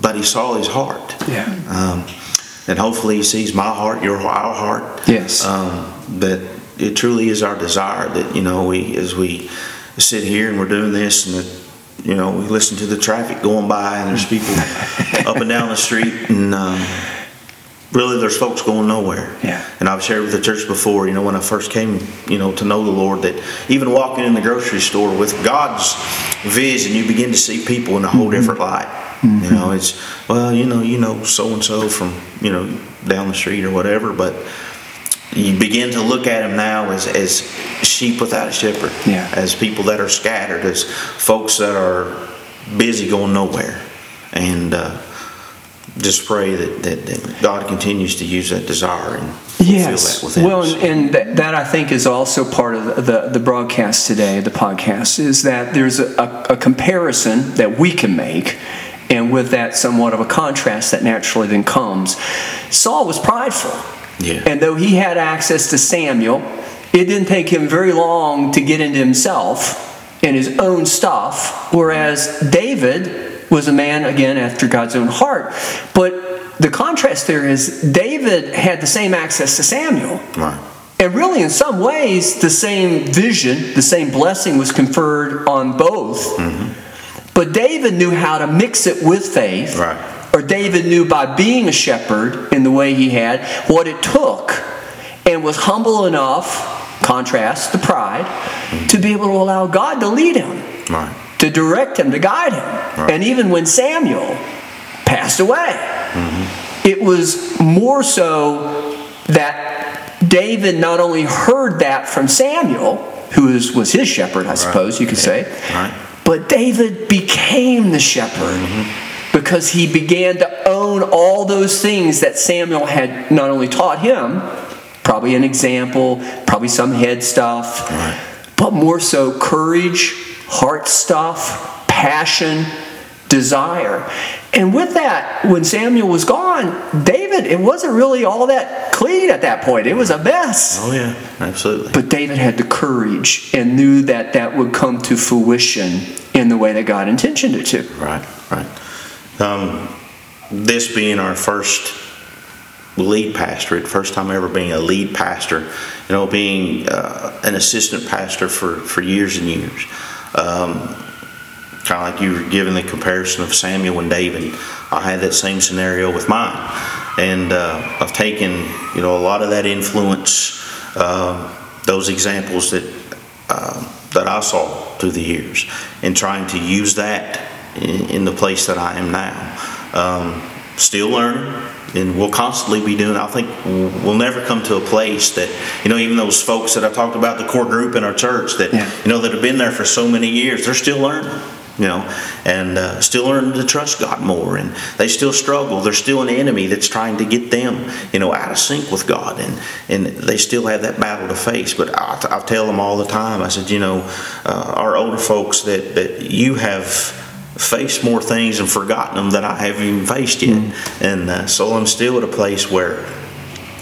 but he saw his heart. Yeah. Um, and hopefully he sees my heart, your our heart. Yes. Um, that it truly is our desire that you know we as we sit here and we're doing this and that you know we listen to the traffic going by and there's people up and down the street and um, really there's folks going nowhere. Yeah. And I've shared with the church before, you know, when I first came, you know, to know the Lord, that even walking in the grocery store with God's vision, you begin to see people in a whole different light. You know, it's well, you know, you know, so and so from you know down the street or whatever, but you begin to look at them now as, as sheep without a shepherd, Yeah. as people that are scattered, as folks that are busy going nowhere, and uh, just pray that, that, that God continues to use that desire and fulfill Yes. that within Well, us. and, and that, that I think is also part of the, the, broadcast today, the podcast, is that there's a, a, a comparison that we can make, and with that, somewhat of a contrast that naturally then comes. Saul was prideful. Yeah. And though he had access to Samuel, it didn't take him very long to get into himself and his own stuff, whereas David was a man, again, after God's own heart. But the contrast there is David had the same access to Samuel. right. And really, in some ways, the same vision, the same blessing was conferred on both. Mm-hmm. But David knew how to mix it with faith. Right. Or David knew by being a shepherd in the way he had what it took and was humble enough, contrast the pride, mm-hmm. to be able to allow God to lead him, Right. To direct him, to guide him. And even when Samuel passed away, mm-hmm. it was more so that David not only heard that from Samuel, who is, was his shepherd, I suppose you could say, Right. but David became the shepherd mm-hmm. because he began to own all those things that Samuel had not only taught him, probably an example, probably some head stuff, but more so courage, heart stuff, passion, desire. And with that, when Samuel was gone, David, it wasn't really all that clean at that point. It was a mess. Oh yeah, absolutely. But David had the courage and knew that that would come to fruition in the way that God intended it to. Right, right. Um, this being our first lead pastorate, first time ever being a lead pastor, you know, being uh, an assistant pastor for, for years and years. Um, kind of like you were giving the comparison of Samuel and David. I had that same scenario with mine, and uh, I've taken you know a lot of that influence, uh, those examples that uh, that I saw through the years, and trying to use that in, in the place that I am now. Um, still learning, and we'll constantly be doing. I think we'll never come to a place that you know, even those folks that I talked about, the core group in our church that Yeah. you know that have been there for so many years, they're still learning. You know, and uh, still learning to trust God more, and they still struggle. There's still an enemy that's trying to get them, you know, out of sync with God, and and they still have that battle to face. But I, I tell them all the time. I said, you know, uh, our older folks that that you have faced more things and forgotten them that I haven't even faced yet. And uh, so I'm still at a place where,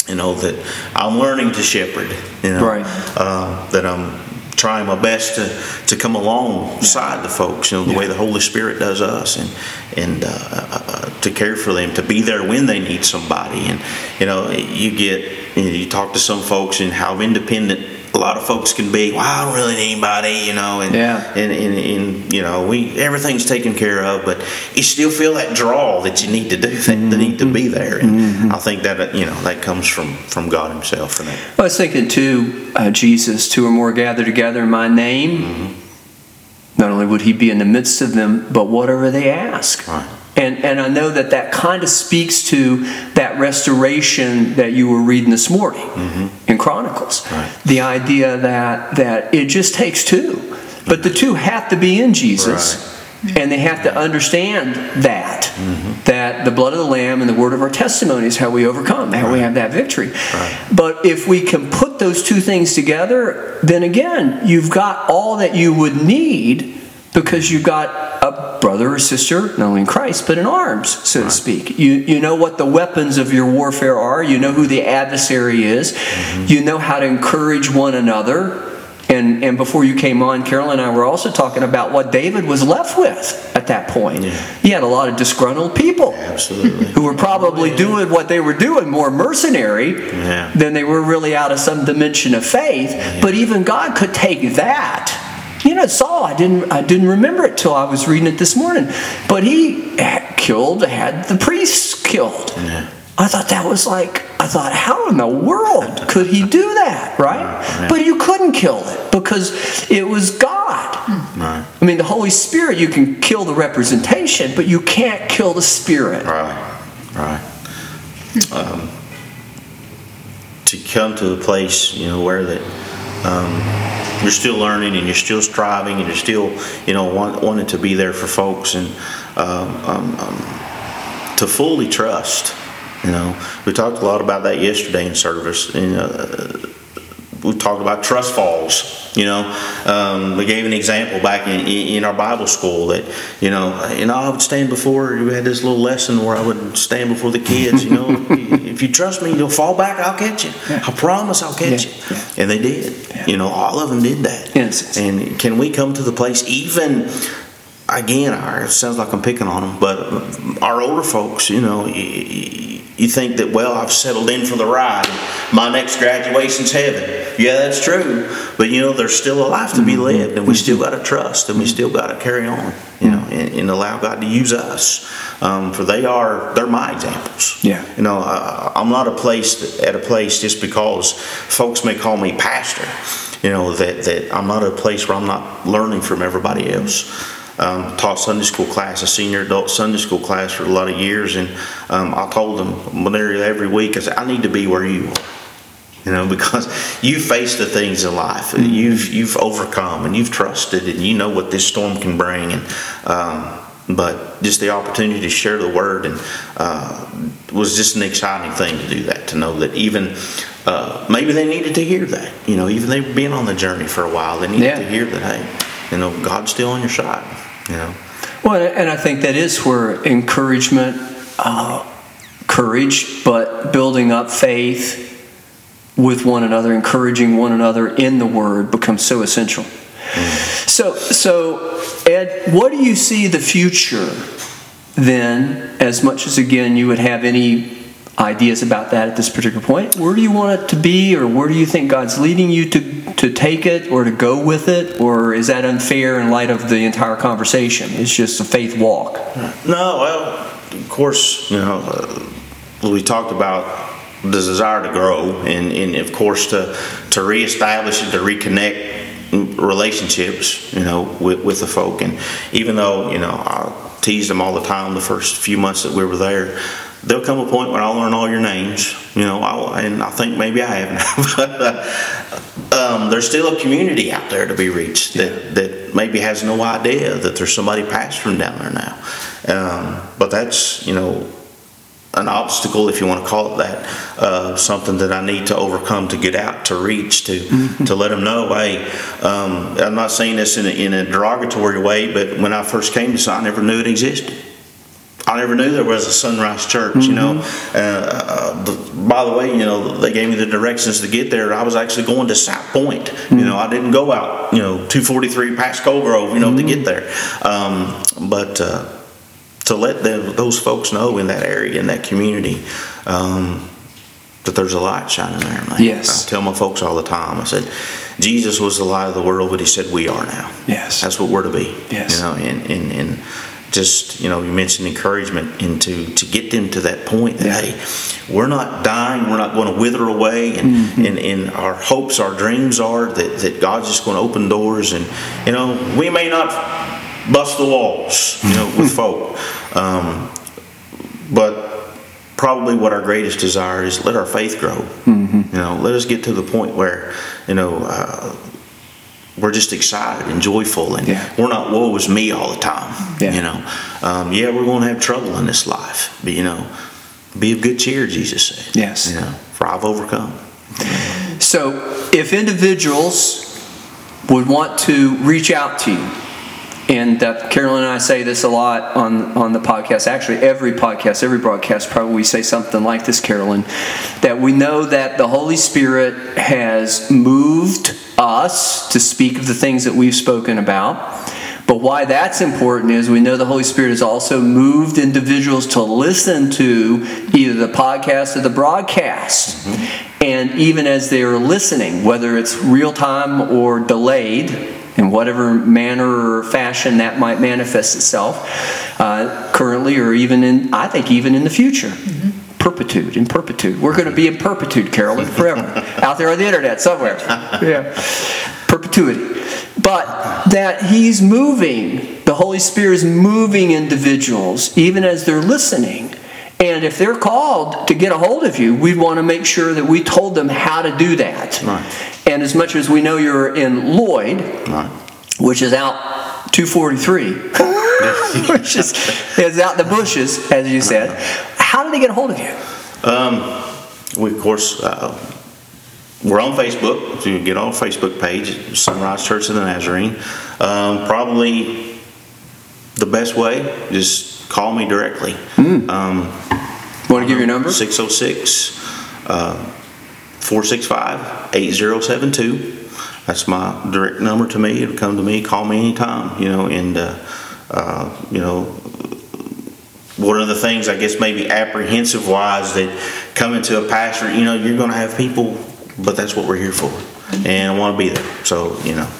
you know, that I'm learning to shepherd, you know, Right. uh, that I'm trying my best to, to come alongside the folks, you know, the way the Holy Spirit does us and, and uh, uh, uh, to care for them, to be there when they need somebody. And, you know, you get, you, know, you talk to some folks and how independent a lot of folks can be. Well, I don't really need anybody, you know, and, Yeah. and, and, and you know we everything's taken care of but you still feel that draw that you need to do that, that need to be there and i think that you know that comes from from god himself and that I was thinking too, uh, Jesus, two or more gather together in my name. Not only would he be in the midst of them, but whatever they ask. Right. And, and I know that that kind of speaks to that restoration that you were reading this morning in Chronicles. Mm-hmm. Right. The idea that, that it just takes two. But the two have to be in Jesus. And they have to understand that, Mm-hmm. that the blood of the Lamb and the word of our testimony is how we overcome, how we have that victory. But if we can put those two things together, then again, you've got all that you would need because you've got a brother or sister, not only in Christ, but in arms, so to speak. You, you know what the weapons of your warfare are, you know who the adversary is, mm-hmm. you know how to encourage one another. And, and before you came on, Carol and I were also talking about what David was left with at that point. Yeah. He had a lot of disgruntled people absolutely who were probably doing what they were doing more mercenary Yeah. than they were really out of some dimension of faith. But even God could take that. You know, Saul, I didn't I didn't remember it till I was reading it this morning. But he had killed, had the priests killed. Yeah. I thought that was like, I thought, how in the world could he do that, right? Yeah. But you couldn't kill it because it was God. right I mean, the Holy Spirit, you can kill the representation, but you can't kill the Spirit. right right um, to come to the place you know where that um, you're still learning and you're still striving and you're still you know want, wanting to be there for folks and um, um, um, to fully trust you know. We talked a lot about that yesterday in service and uh, we talked about trust falls. You know, um, we gave an example back in, in our Bible school that you know, you know, I would stand before. We had this little lesson where I would stand before the kids. You know, if you trust me, you'll fall back. I'll catch you. I promise, I'll catch Yeah, you. And they did. You know, all of them did that. Yes. And can we come to the place even? Again, it sounds like I'm picking on them, but our older folks, you know, you think that, well, I've settled in for the ride. My next graduation's heaven. Yeah, that's true. But, you know, there's still a life to be mm-hmm. lived, and we mm-hmm. still got to trust, and we mm-hmm. still got to carry on, you know, and, and allow God to use us. Um, for they are, they're my examples. Yeah. You know, I, I'm not a place at a place just because folks may call me pastor. You know that that I'm not at a place where I'm not learning from everybody else. Um, taught Sunday school class, a senior adult Sunday school class for a lot of years, and um, I told them they're every week, I said, I need to be where you are. You know, because you face the things in life, you've you've overcome, and you've trusted, and you know what this storm can bring, and um, but just the opportunity to share the word and uh, was just an exciting thing to do that. To know that even uh, maybe they needed to hear that. You know, even they've been on the journey for a while, they needed Yeah. to hear that. Hey, you know, God's still on your side. You know, Well, and I think that is where encouragement, uh, courage, but building up faith with one another, encouraging one another in the Word becomes so essential. So, so Ed, what do you see the future then? As much as again you would have any ideas about that at this particular point. Where do you want it to be, or where do you think God's leading you to, to take it or to go with it? Or is that unfair in light of the entire conversation? It's just a faith walk. No, well, of course, you know, uh, we talked about the desire to grow and, and of course to, to reestablish and to reconnect relationships, you know, with, with the folk. And even though, you know, I teased them all the time the first few months that we were there, there'll come a point where I'll learn all your names, you know, I'll, and I think maybe I have now. but uh, um, there's still a community out there to be reached that, that maybe has no idea that there's somebody pastoring down there now. Um, but that's, you know, an obstacle, if you want to call it that, uh, something that I need to overcome to get out, to reach, to mm-hmm. to let them know. Hey, um, I'm not saying this in a, in a derogatory way, but when I first came to I never knew it existed. I never knew there was a Sunrise Church. Mm-hmm. You know, mm-hmm. uh, the, by the way, you know they gave me the directions to get there. I was actually going to South Point. Mm-hmm. You know, I didn't go out. You know, 243 past Coal Grove. You know, mm-hmm. to get there. Um, but uh, to let them, those folks know in that area, in that community, um, that there's a light shining there. Man. Yes. I tell my folks all the time. I said, Jesus was the light of the world, but He said we are now. Yes. That's what we're to be. Yes. You know, and and, and just you know, you mentioned encouragement into to get them to that point that yeah. hey, we're not dying, we're not going to wither away, and, mm-hmm. and and our hopes, our dreams are that that God's just going to open doors, and you know, we may not bust the walls, you know, with folk. Um, but probably what our greatest desire is let our faith grow. Mm-hmm. You know, let us get to the point where, you know, uh, we're just excited and joyful and yeah. we're not woe is me all the time. Yeah. You know, um, yeah, we're going to have trouble in this life, but you know, be of good cheer, Jesus said. Yes. You know, for I've overcome. So if individuals would want to reach out to you, and uh, Carolyn and I say this a lot on, on the podcast. Actually, every podcast, every broadcast, probably we say something like this, Carolyn, that we know that the Holy Spirit has moved us to speak of the things that we've spoken about. But why that's important is we know the Holy Spirit has also moved individuals to listen to either the podcast or the broadcast. Mm-hmm. And even as they are listening, whether it's real time or delayed, in whatever manner or fashion that might manifest itself uh, currently or even in, I think, even in the future. Mm-hmm. Perpetude, in perpetude. We're going to be in perpetude, Carolyn, forever. Out there on the internet somewhere. Yeah. Perpetuity. But that He's moving, the Holy Spirit is moving individuals, even as they're listening. And if they're called to get a hold of you, we want to make sure that we told them how to do that. Right. And as much as we know you're in Lloyd, right. which is out 243, which is, is out in the bushes, as you said, how did they get a hold of you? Um, we, of course, uh, we're on Facebook. So you get on Facebook page, Sunrise Church of the Nazarene. Um, probably the best way, just call me directly. Mm. Um, Want to give your number? 606 uh, 465 8072. That's my direct number to me. It'll come to me, call me anytime, you know, and, uh, uh, you know, one of the things I guess maybe apprehensive wise that come into a pastor, you know, you're going to have people, but that's what we're here for. And I want to be there. So, you know,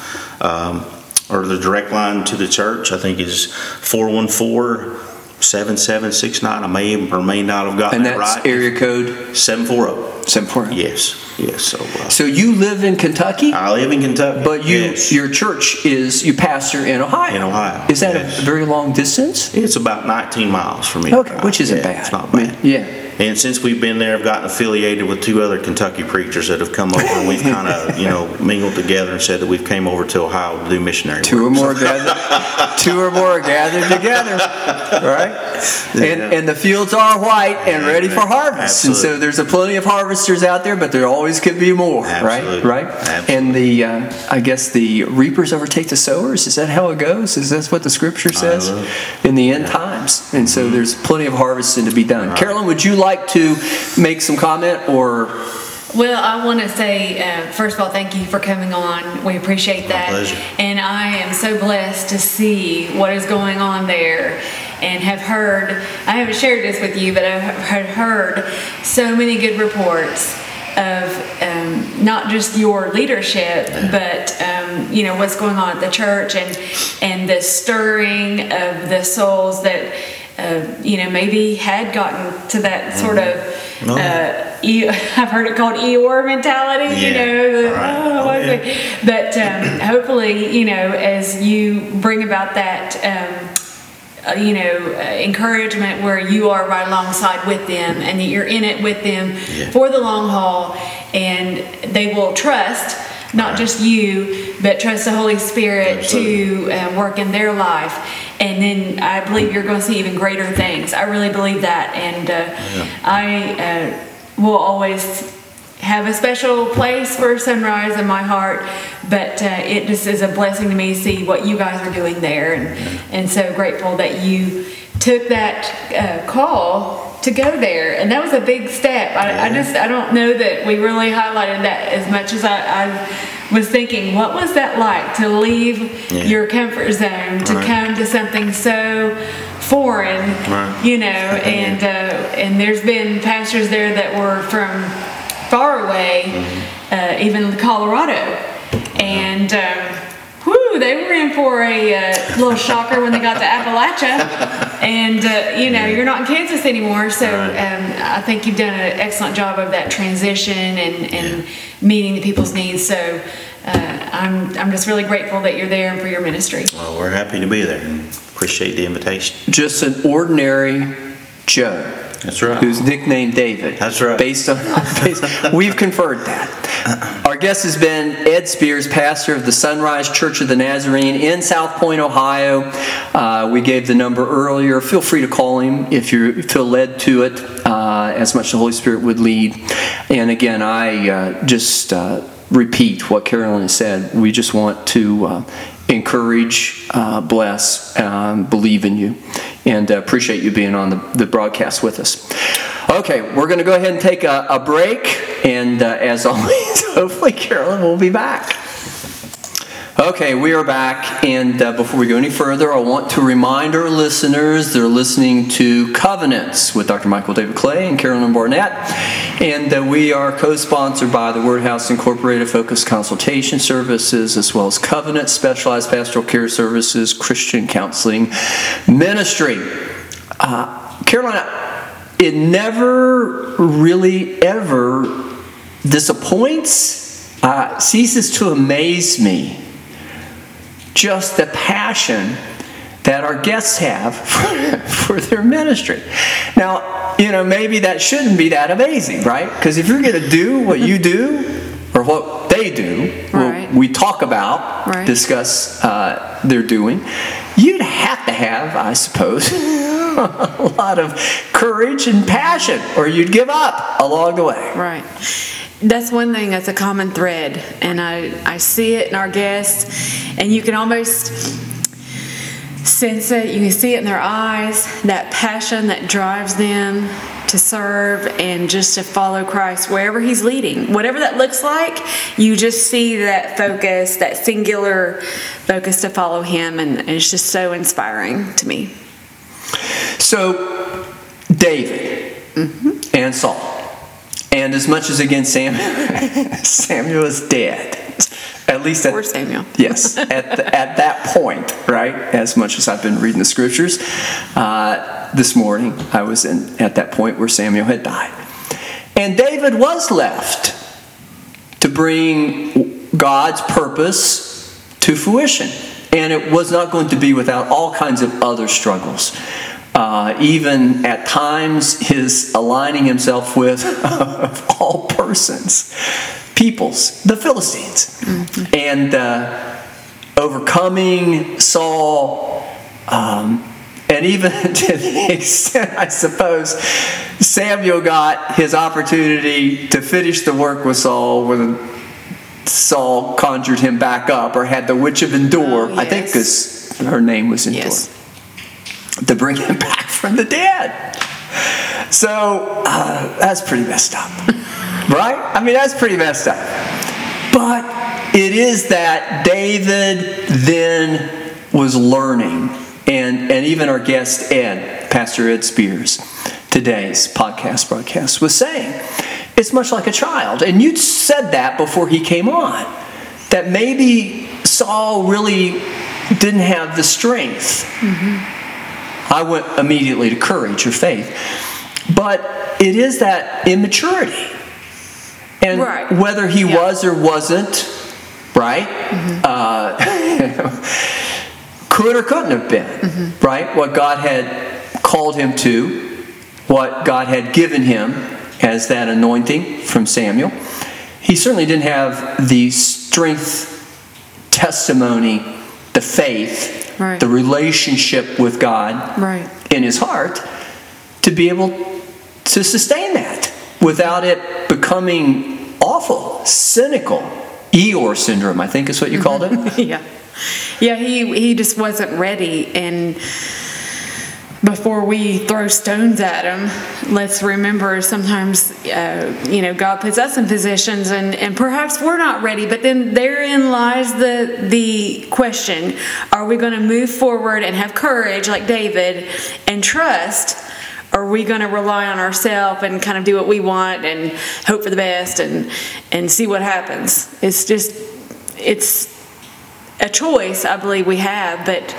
um, or the direct line to the church, I think is 414 7769. I may or may not have gotten and that right. area code 740. 740. Yes. Yes. So, uh, so you live in Kentucky? I live in Kentucky. But you, yes. your church is, you pastor in Ohio. In Ohio. Is that yes. a very long distance? It's about 19 miles from me. Okay, which isn't bad. It's not bad. Yeah. And since we've been there, I've gotten affiliated with two other Kentucky preachers that have come over, and we've kind of, you know, mingled together and said that we've came over to Ohio to do missionary two work. Or more gathered, two or more gathered together, right? And, yeah. and the fields are white and ready for harvest. Absolutely. And so there's a plenty of harvesters out there, but there always could be more, Absolutely. right? Right? Absolutely. And the, uh, I guess the reapers overtake the sowers. Is that how it goes? Is that what the scripture says? In the end yeah. times. And so mm-hmm. there's plenty of harvesting to be done. Right. Carolyn, would you like to make some comment or? Well, I want to say, uh, first of all, thank you for coming on. We appreciate that. pleasure. And I am so blessed to see what is going on there. and have heard, I haven't shared this with you, but I've had heard so many good reports of um, not just your leadership, but um, you know what's going on at the church and and the stirring of the souls that uh, you know maybe had gotten to that sort of. Oh. Uh, E- I've heard it called Eeyore mentality, you know. the, Right. "Oh, Oh, yeah. But um, hopefully, you know, as you bring about that, um, uh, you know, uh, encouragement where you are right alongside with them and that you're in it with them Yeah. for the long haul and they will trust not just you but trust the holy spirit to uh, work in their life. And then i believe you're going to see even greater things. I really believe that. And uh, i uh, will always have a special place for sunrise in my heart. But uh, it just is a blessing to me to see what you guys are doing there. And, and so grateful that you took that uh, call to go there and that was a big step I, I just i don't know that we really highlighted that as much as i, I was thinking what was that like to leave Yeah. your comfort zone to Right. come to something so foreign Right. you know and uh, and there's been pastors there that were from far away Mm-hmm. uh, even colorado and um, whew, they were in for a uh, little shocker when they got to Appalachia. And, uh, you know, you're not in Kansas anymore. So Right. um, I think you've done an excellent job of that transition and, and meeting the people's needs. So uh, I'm, I'm just really grateful that you're there and for your ministry. Well, we're happy to be there and appreciate the invitation. Just an ordinary Joe. That's right. Who's nicknamed David. That's right. Based on, based, we've conferred that. Our guest has been Ed Spears, pastor of the Sunrise Church of the Nazarene in South Point, Ohio. Uh, we gave the number earlier. Feel free to call him if you feel led to it, uh, as much as the Holy Spirit would lead. And again, I uh, just uh, repeat what Carolyn said. We just want to uh, encourage, uh, bless, um, believe in you, and uh, appreciate you being on the, the broadcast with us. Okay, we're going to go ahead and take a, a break, and uh, as always, hopefully Carolyn will be back. Okay, we are back, and uh, before we go any further, I want to remind our listeners they're listening to Covenants with Dr. Michael David Clay and Carolyn Barnett, and uh, we are co-sponsored by the Word House Incorporated Focus Consultation Services, as well as Covenant Specialized Pastoral Care Services Christian Counseling Ministry. Uh, Carolyn, it never really ever disappoints, uh, ceases to amaze me just the passion that our guests have for, for their ministry. Now, you know, maybe that shouldn't be that amazing, right? Because if you're going to do what you do or what they do, Right. we talk about, Right. discuss uh, they're doing, you'd have to have, I suppose, a lot of courage and passion, or you'd give up along the way. Right. That's one thing that's a common thread, and I, I see it in our guests, and you can almost sense it. You can see it in their eyes that passion that drives them to serve and just to follow Christ wherever He's leading. Whatever that looks like, you just see that focus, that singular focus to follow Him, and it's just so inspiring to me. So, David mm-hmm. and Saul, and as much as again Samuel, Samuel is dead. At least at Poor Samuel. yes, at the, at that point, right? As much as I've been reading the scriptures, uh, this morning I was in at that point where Samuel had died, and David was left to bring God's purpose to fruition. And it was not going to be without all kinds of other struggles. Uh, even at times, his aligning himself with, of all persons, peoples, the Philistines. And uh, overcoming Saul, um, and even to the extent, I suppose, Samuel got his opportunity to finish the work with Saul when Saul conjured him back up, or had the witch of Endor, Oh, I think, yes. because her name was Endor, Yes. To bring him back from the dead. So uh, that's pretty messed up, right? I mean, that's pretty messed up. But it is that David then was learning and, and even our guest Ed, Pastor Ed Spears, today's podcast broadcast, was saying. It's much like a child. And you'd said that before he came on. That maybe Saul really didn't have the strength. Mm-hmm. I went immediately to courage or faith. But it is that immaturity. And Right. whether he Yeah. was or wasn't, right? Uh, could or couldn't have been, right? What God had called him to, what God had given him as that anointing from Samuel. He certainly didn't have the strength, testimony, the faith, Right. the relationship with God Right. in his heart to be able to sustain that without it becoming awful, cynical. Eeyore syndrome, I think is what you called it. yeah. Yeah, he he just wasn't ready and before we throw stones at him, let's remember sometimes, uh, you know, God puts us in positions and, and perhaps we're not ready, but then therein lies the, the question are we going to move forward and have courage like David and trust? Or are we going to rely on ourselves and kind of do what we want and hope for the best and, and see what happens? It's just, it's a choice I believe we have, but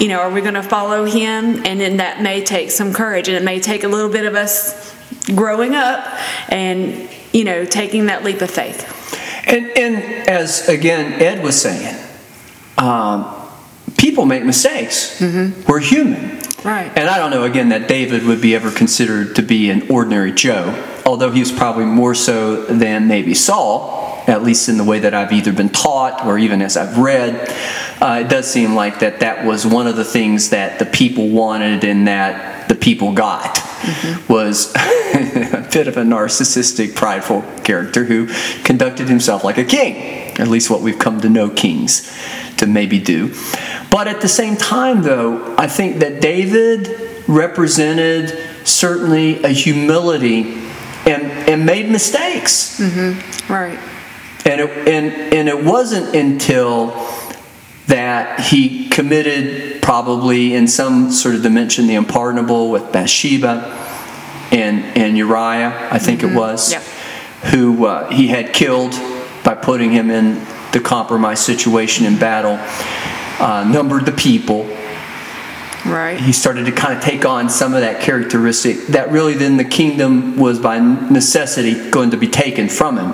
you know, are we going to follow him? And then that may take some courage, and it may take a little bit of us growing up and you know taking that leap of faith. And, and as again Ed was saying, um, people make mistakes. We're human. Right. And I don't know again that David would be ever considered to be an ordinary Joe, although he was probably more so than maybe Saul, at least in the way that I've either been taught or even as I've read. Uh, it does seem like that that was one of the things that the people wanted and that the people got was a bit of a narcissistic, prideful character who conducted himself like a king. At least what we've come to know kings to maybe do. But at the same time, though, I think that David represented certainly a humility and, and made mistakes. Right. And it, and, and it wasn't until that he committed, probably in some sort of dimension, the unpardonable with Bathsheba and, and Uriah, I think it was, Yeah. who uh, he had killed by putting him in the compromised situation in battle, uh, numbered the people, Right. he started to kind of take on some of that characteristic that really then the kingdom was by necessity going to be taken from him.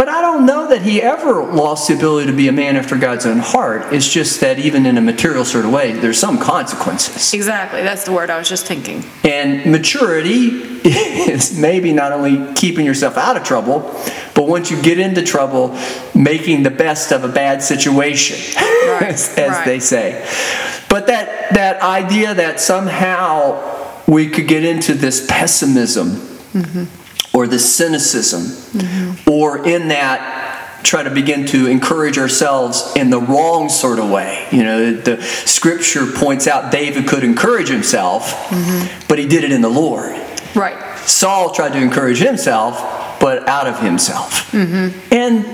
But I don't know that he ever lost the ability to be a man after God's own heart. It's just that even in a material sort of way, there's some consequences. Exactly. That's the word I was just thinking. And maturity is maybe not only keeping yourself out of trouble, but once you get into trouble, making the best of a bad situation, as, as right. they say. But that, that idea that somehow we could get into this pessimism mm-hmm. Or this cynicism, mm-hmm. or in that try to begin to encourage ourselves in the wrong sort of way. You know, the scripture points out David could encourage himself, mm-hmm. but he did it in the Lord. Right. Saul tried to encourage himself, but out of himself. Mm-hmm. And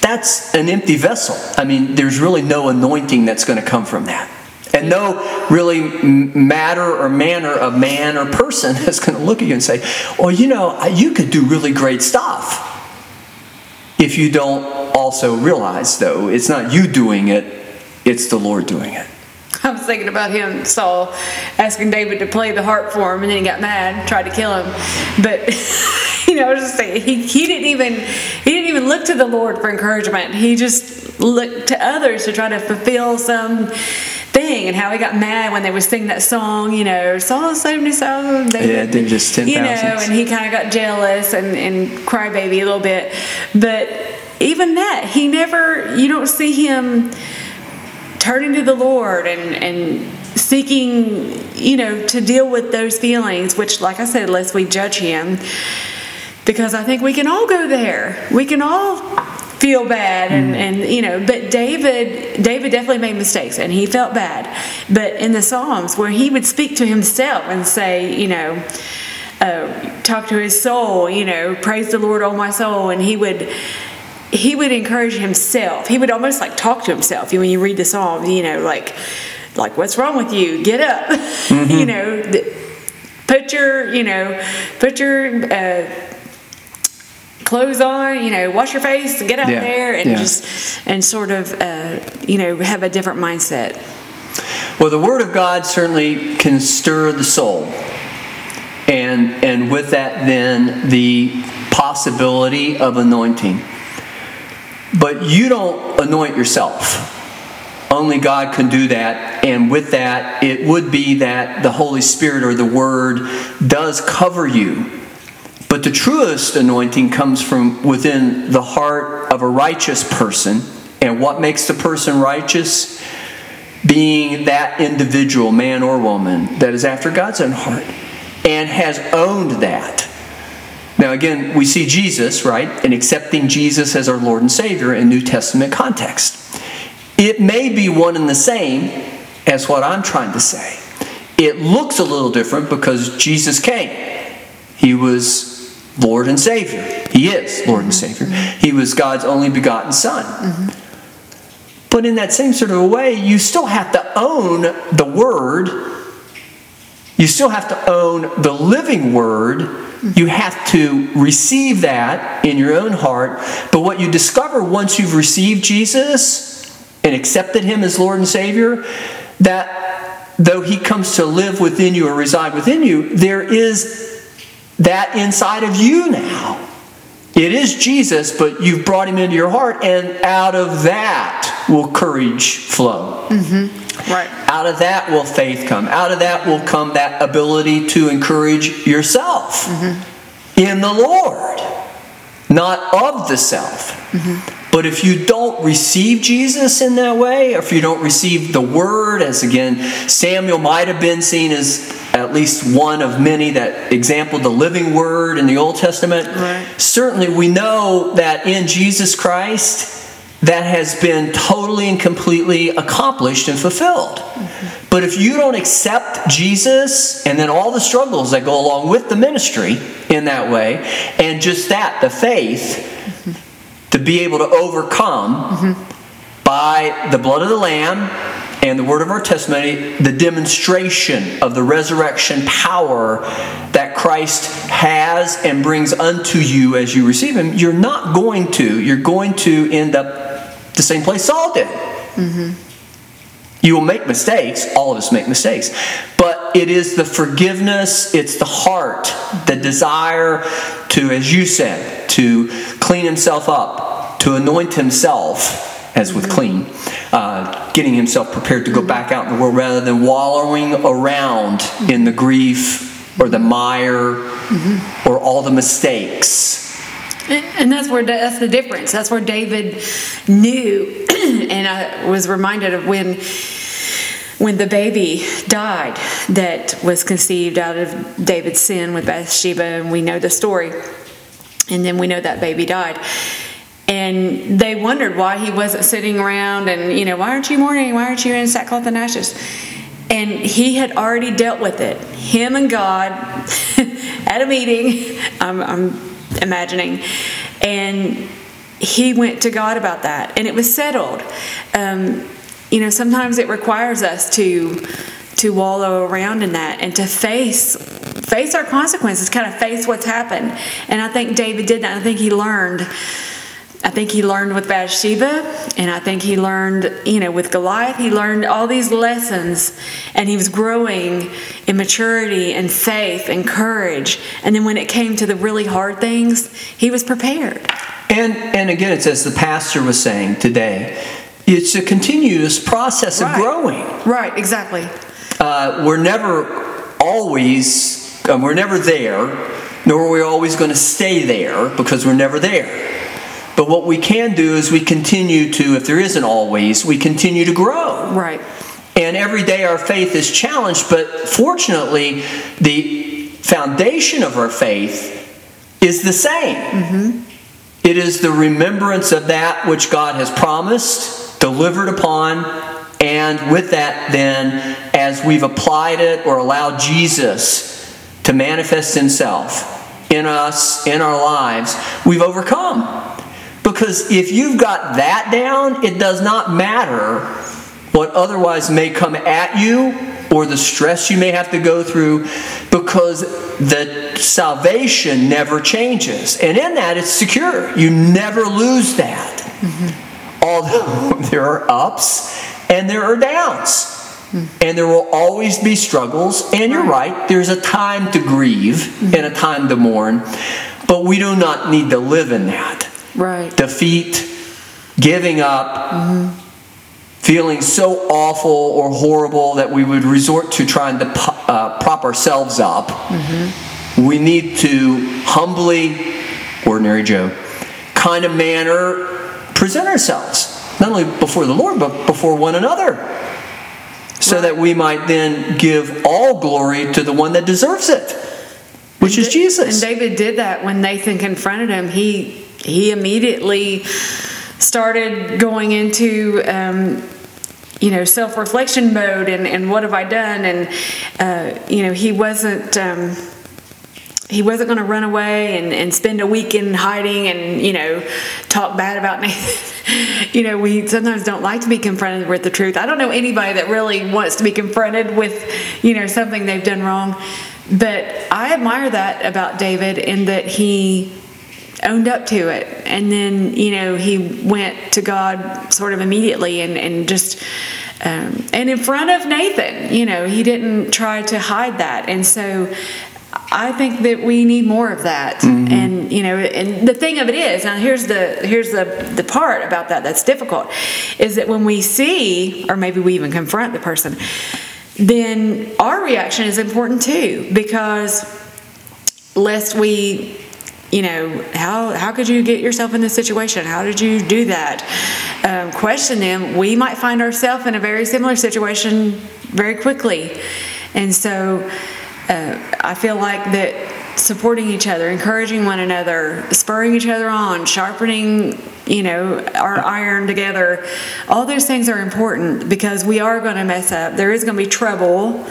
that's an empty vessel. I mean, there's really no anointing that's going to come from that. And no really matter or manner of man or person is going to look at you and say, well, you know, you could do really great stuff. If you don't also realize, though, it's not you doing it, it's the Lord doing it. I was thinking about him, Saul, asking David to play the harp for him, and then he got mad, tried to kill him. But you know, I was just saying, he, he didn't even he didn't even look to the Lord for encouragement. He just looked to others to try to fulfill some thing, and how he got mad when they would sing that song. You know, Saul seventy thousand. Yeah, they're just You know, and he kind of got jealous and and crybaby a little bit, but. Even that, he never, you don't see him turning to the Lord and, and seeking, you know, to deal with those feelings, which, like I said, lest we judge him, because I think we can all go there. We can all feel bad and, and you know but david david definitely made mistakes and he felt bad. But in the psalms where he would speak to himself and say you know uh, talk to his soul you know praise the lord oh my soul and he would he would encourage himself. He would almost like talk to himself. You when you read the Psalms, you know, like like, what's wrong with you? Get up. Mm-hmm. you know, th- put your, you know, put your uh, clothes on, you know, wash your face, get out Yeah, there and yeah. just, and sort of, uh, you know, have a different mindset. Well, the Word of God certainly can stir the soul. And, and with that, then, the possibility of anointing. But you don't anoint yourself. Only God can do that. And with that, it would be that the Holy Spirit or the Word does cover you. But the truest anointing comes from within the heart of a righteous person. And what makes the person righteous? Being that individual, man or woman, that is after God's own heart and has owned that. Now, again, we see Jesus, right, and accepting Jesus as our Lord and Savior in New Testament context. It may be one and the same as what I'm trying to say. It looks a little different because Jesus came. He was Lord and Savior. He is Lord and Savior. He was God's only begotten Son. But in that same sort of a way, you still have to own the Word. You still have to own the living Word. You have to receive that in your own heart. But what you discover once you've received Jesus and accepted Him as Lord and Savior, that though He comes to live within you or reside within you, there is that inside of you now. It is Jesus, but you've brought him into your heart, and out of that will courage flow. Mm-hmm. Right. Out of that will faith come. Out of that will come that ability to encourage yourself mm-hmm. in the Lord, not of the self. Mm-hmm. But if you don't receive Jesus in that way, or if you don't receive the Word, as again, Samuel might have been seen as at least one of many that exampled the living Word in the Old Testament, Right. certainly we know that in Jesus Christ, that has been totally and completely accomplished and fulfilled. But if you don't accept Jesus and then all the struggles that go along with the ministry in that way, and just that, the faith, to be able to overcome by the blood of the Lamb and the word of our testimony, the demonstration of the resurrection power that Christ has and brings unto you as you receive Him, you're not going to. You're going to end up the same place Saul did. You will make mistakes. All of us make mistakes. But it is the forgiveness, it's the heart, the desire to, as you said, to clean himself up, to anoint himself, as with mm-hmm. clean, uh, getting himself prepared to go mm-hmm. back out in the world rather than wallowing around mm-hmm. in the grief or the mire or all the mistakes. And that's where that's the difference. That's where David knew, and I was reminded of when when the baby died that was conceived out of David's sin with Bathsheba, and we know the story. And then we know that baby died. And they wondered why he wasn't sitting around and, you know, why aren't you mourning? Why aren't you in sackcloth and ashes? And he had already dealt with it. Him and God at a meeting, I'm, I'm imagining. And he went to God about that, and it was settled. Um, you know, sometimes it requires us to to wallow around in that and to face face our consequences, kind of face what's happened. And I think David did that. I think he learned. I think he learned with Bathsheba, and I think he learned, you know, with Goliath. He learned all these lessons, and he was growing in maturity and faith and courage. And then when it came to the really hard things, he was prepared. And and again, it's as the pastor was saying today, it's a continuous process of growing. Right, exactly. Uh, we're never always, uh, we're never there, nor are we always going to stay there because we're never there. But what we can do is we continue to, if there isn't always, we continue to grow. Right. And every day our faith is challenged, but fortunately, the foundation of our faith is the same. Mm-hmm. It is the remembrance of that which God has promised, delivered upon, and with that, then, as we've applied it or allowed Jesus to manifest Himself in us, in our lives, we've overcome. Because if you've got that down, it does not matter what otherwise may come at you or the stress you may have to go through because the salvation never changes. And in that, it's secure. You never lose that. Mm-hmm. Although there are ups and there are downs. And there will always be struggles. And you're right, there's a time to grieve and a time to mourn. But we do not need to live in that. Right. Defeat, giving up, mm-hmm. feeling so awful or horrible that we would resort to trying to uh, prop ourselves up. Mm-hmm. We need to humbly, ordinary Joe, kind of manner present ourselves, not only before the Lord, but before one another. So that we might then give all glory to the one that deserves it, which is Jesus. And David did that when Nathan confronted him. He he immediately started going into um, you know self-reflection mode and, and what have i done? And uh, you know he wasn't um, he wasn't going to run away and, and spend a week in hiding and you know talk bad about nathan you know we sometimes don't like to be confronted with the truth. I don't know anybody that really wants to be confronted with you know something they've done wrong. But i admire that about david in that he owned up to it. And then, you know, he went to God sort of immediately and, and just, um, and in front of Nathan, you know, he didn't try to hide that. And so I think that we need more of that. Mm-hmm. And, you know, and the thing of it is, now here's the, here's the, the part about that that's difficult, is that when we see, or maybe we even confront the person, then our reaction is important too, because lest we you know how how could you get yourself in this situation? How did you do that? Um, question them. We might find ourselves in a very similar situation very quickly. And so uh, i feel like that supporting each other encouraging one another spurring each other on sharpening you know our iron together all those things are important because we are going to mess up. There is going to be trouble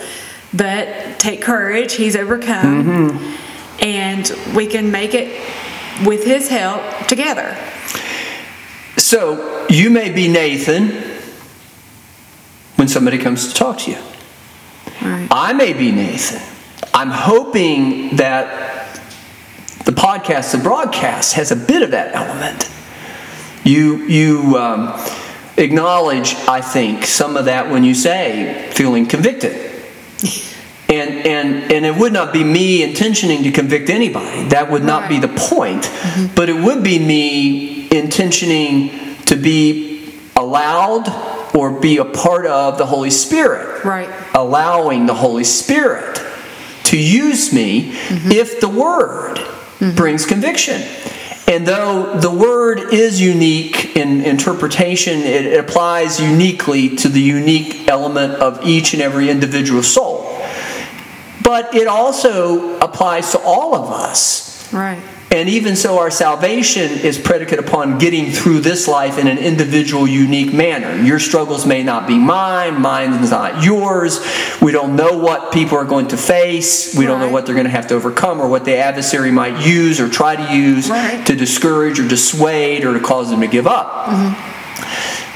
but take courage. He's overcome. Mm-hmm and we can make it with his help together. So you may be Nathan when somebody comes to talk to you. Right. I may be Nathan. I'm hoping that the podcast, the broadcast, has a bit of that element. You you um, acknowledge, I think, some of that when you say feeling convicted. And, and, and it would not be me intentioning to convict anybody. That would not right. be the point. Mm-hmm. But it would be me intentioning to be allowed or be a part of the Holy Spirit. Right. Allowing the Holy Spirit to use me mm-hmm. if the Word mm-hmm. brings conviction. And though the word is unique in interpretation, it applies uniquely to the unique element of each and every individual soul but it also applies to all of us. Right. And even so, our salvation is predicated upon getting through this life in an individual, unique manner. Your struggles may not be mine, mine is not yours. We don't know what people are going to face. We right. don't know what they're going to have to overcome or what the adversary might use or try to use right. to discourage or dissuade or to cause them to give up. Mm-hmm.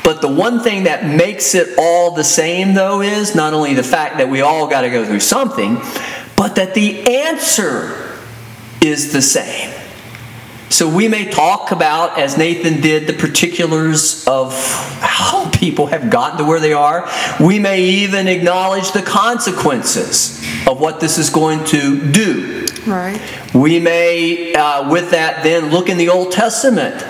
But the one thing that makes it all the same, though, is not only the fact that we all got to go through something, but that the answer is the same. So we may talk about, as Nathan did, the particulars of how people have gotten to where they are. We may even acknowledge the consequences of what this is going to do. Right. We may, uh, with that, then look in the Old Testament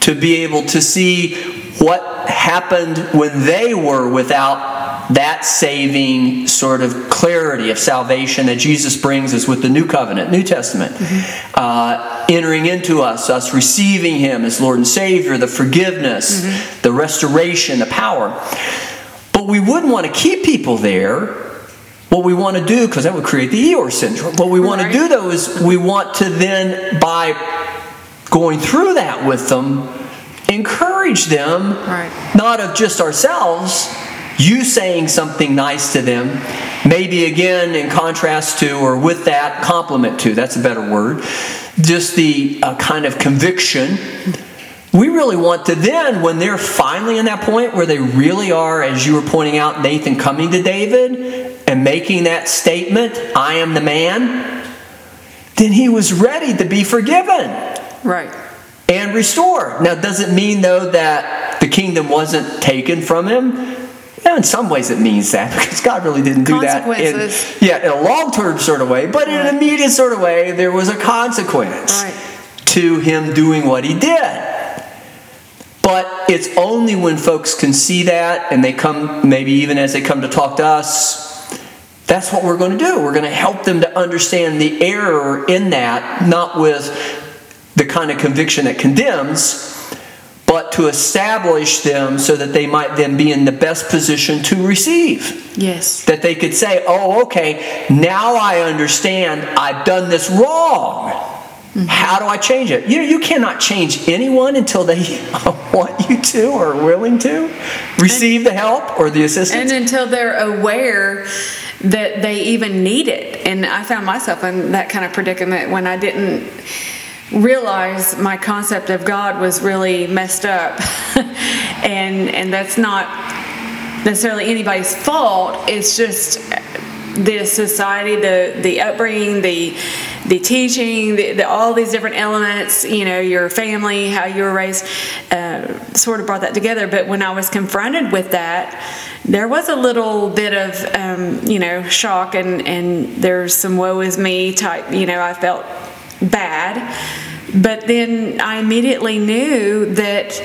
to be able to see what happened when they were without that saving sort of clarity of salvation that Jesus brings us with the New Covenant, New Testament, mm-hmm. uh, entering into us, us receiving Him as Lord and Savior, the forgiveness, mm-hmm. the restoration, the power. But we wouldn't want to keep people there. What we want to do, because that would create the Eeyore syndrome, what we want right. to do though is we want to then, by going through that with them, encourage them, right. not of just ourselves, you saying something nice to them, maybe again in contrast to or with that, compliment to, that's a better word, just the uh, kind of conviction we really want to then, when they're finally in that point where they really are, as you were pointing out, Nathan coming to David and making that statement, I am the man, then he was ready to be forgiven Right. And restore. Now, does it mean, though, that the kingdom wasn't taken from him? Yeah, in some ways it means that because God really didn't do that. In, Consequences. yeah, in a long term sort of way, but in an immediate sort of way, there was a consequence Right. to him doing what he did. But it's only when folks can see that and they come, maybe even as they come to talk to us, that's what we're going to do. We're going to help them to understand the error in that, not with the kind of conviction that condemns, but to establish them so that they might then be in the best position to receive. Yes. That they could say, oh, okay, now I understand I've done this wrong. Mm-hmm. How do I change it? You know, you cannot change anyone until they want you to or are willing to receive the help or the assistance. And until they're aware that they even need it. And I found myself in that kind of predicament when I didn't realize my concept of God was really messed up. and and that's not necessarily anybody's fault. It's just the society, the the upbringing, the the teaching, the, the, all these different elements. You know, your family, how you were raised, uh, sort of brought that together. But when I was confronted with that, there was a little bit of um, you know shock and and there's some woe is me type. You know, I felt bad, but then I immediately knew that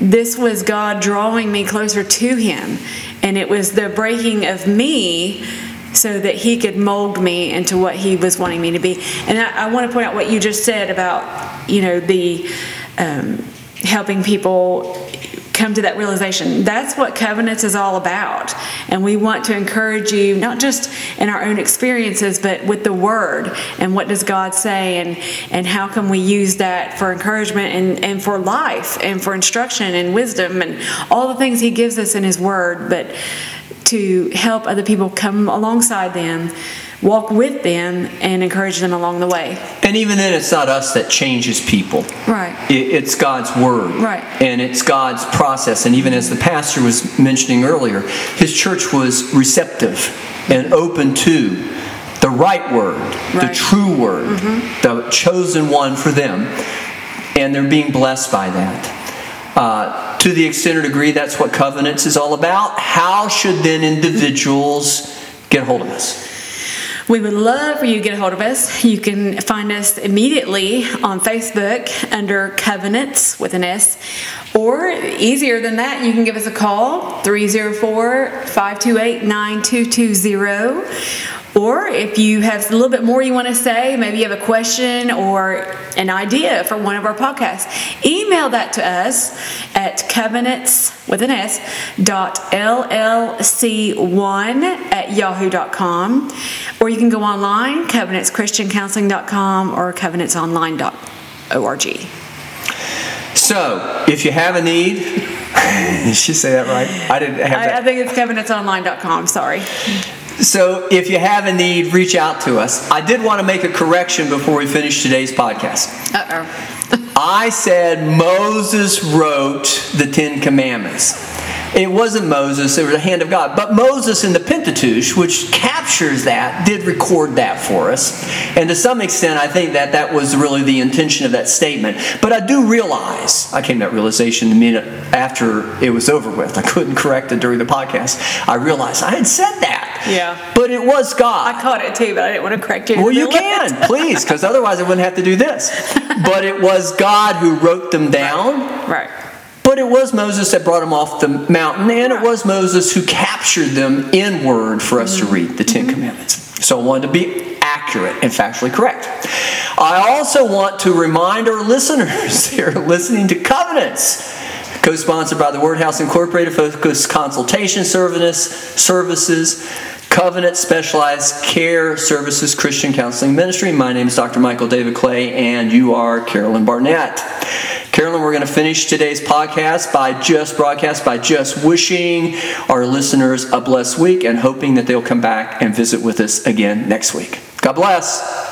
this was God drawing me closer to Him, and it was the breaking of me so that He could mold me into what He was wanting me to be. And I, I want to point out what you just said about, you know, the um, helping people come to that realization. That's what covenants is all about. And we want to encourage you, not just in our own experiences, but with the word and what does God say and, and how can we use that for encouragement and, and for life and for instruction and wisdom and all the things He gives us in His word, but to help other people come alongside them, walk with them, and encourage them along the way. And even then, it's not us that changes people. Right. It- It's God's word. Right. And it's God's process. And even as the pastor was mentioning earlier, his church was receptive and open to the right word, the true word, the chosen one for them. And they're being blessed by that. Uh, to the extent or degree that's what covenants is all about, how should then individuals get hold of us? We would love for you to get a hold of us. You can find us immediately on Facebook under Covenants with an S. Or easier than that, you can give us a call 304 528 9220. Or if you have a little bit more you want to say, maybe you have a question or an idea for one of our podcasts, email that to us at covenants with an S dot LLC1 at yahoo.com. Or you can go online, covenantschristiancounseling.com or covenantsonline.org. So, if you have a need, did she say that right? I didn't have that. I, I think it's covenantsonline.com, sorry. So, if you have a need, reach out to us. I did want to make a correction before we finish today's podcast. Uh oh. I said Moses wrote the Ten Commandments. It wasn't Moses, it was the hand of God. But Moses in the Pentateuch, which captures that, did record that for us. And to some extent, I think that that was really the intention of that statement. But I do realize, I came to that realization the minute after it was over with. I couldn't correct it during the podcast. I realized I had said that. Yeah. But it was God. I caught it too, but I didn't want to correct you. Well, you middle of it. can, please, because otherwise I wouldn't have to do this. But it was God who wrote them down. Right. But it was Moses that brought them off the mountain, and it was Moses who captured them in word for us to mm-hmm. read the Ten mm-hmm. Commandments. So I wanted to be accurate and factually correct. I also want to remind our listeners here listening to Covenants, co-sponsored by the Word House Incorporated, Focus Consultation Service, Services, Covenant Specialized Care Services Christian Counseling Ministry. My name is Dr. Michael David Clay, and you are Carolyn Barnett. Carolyn, we're going to finish today's podcast by just broadcast by just wishing our listeners a blessed week and hoping that they'll come back and visit with us again next week. God bless.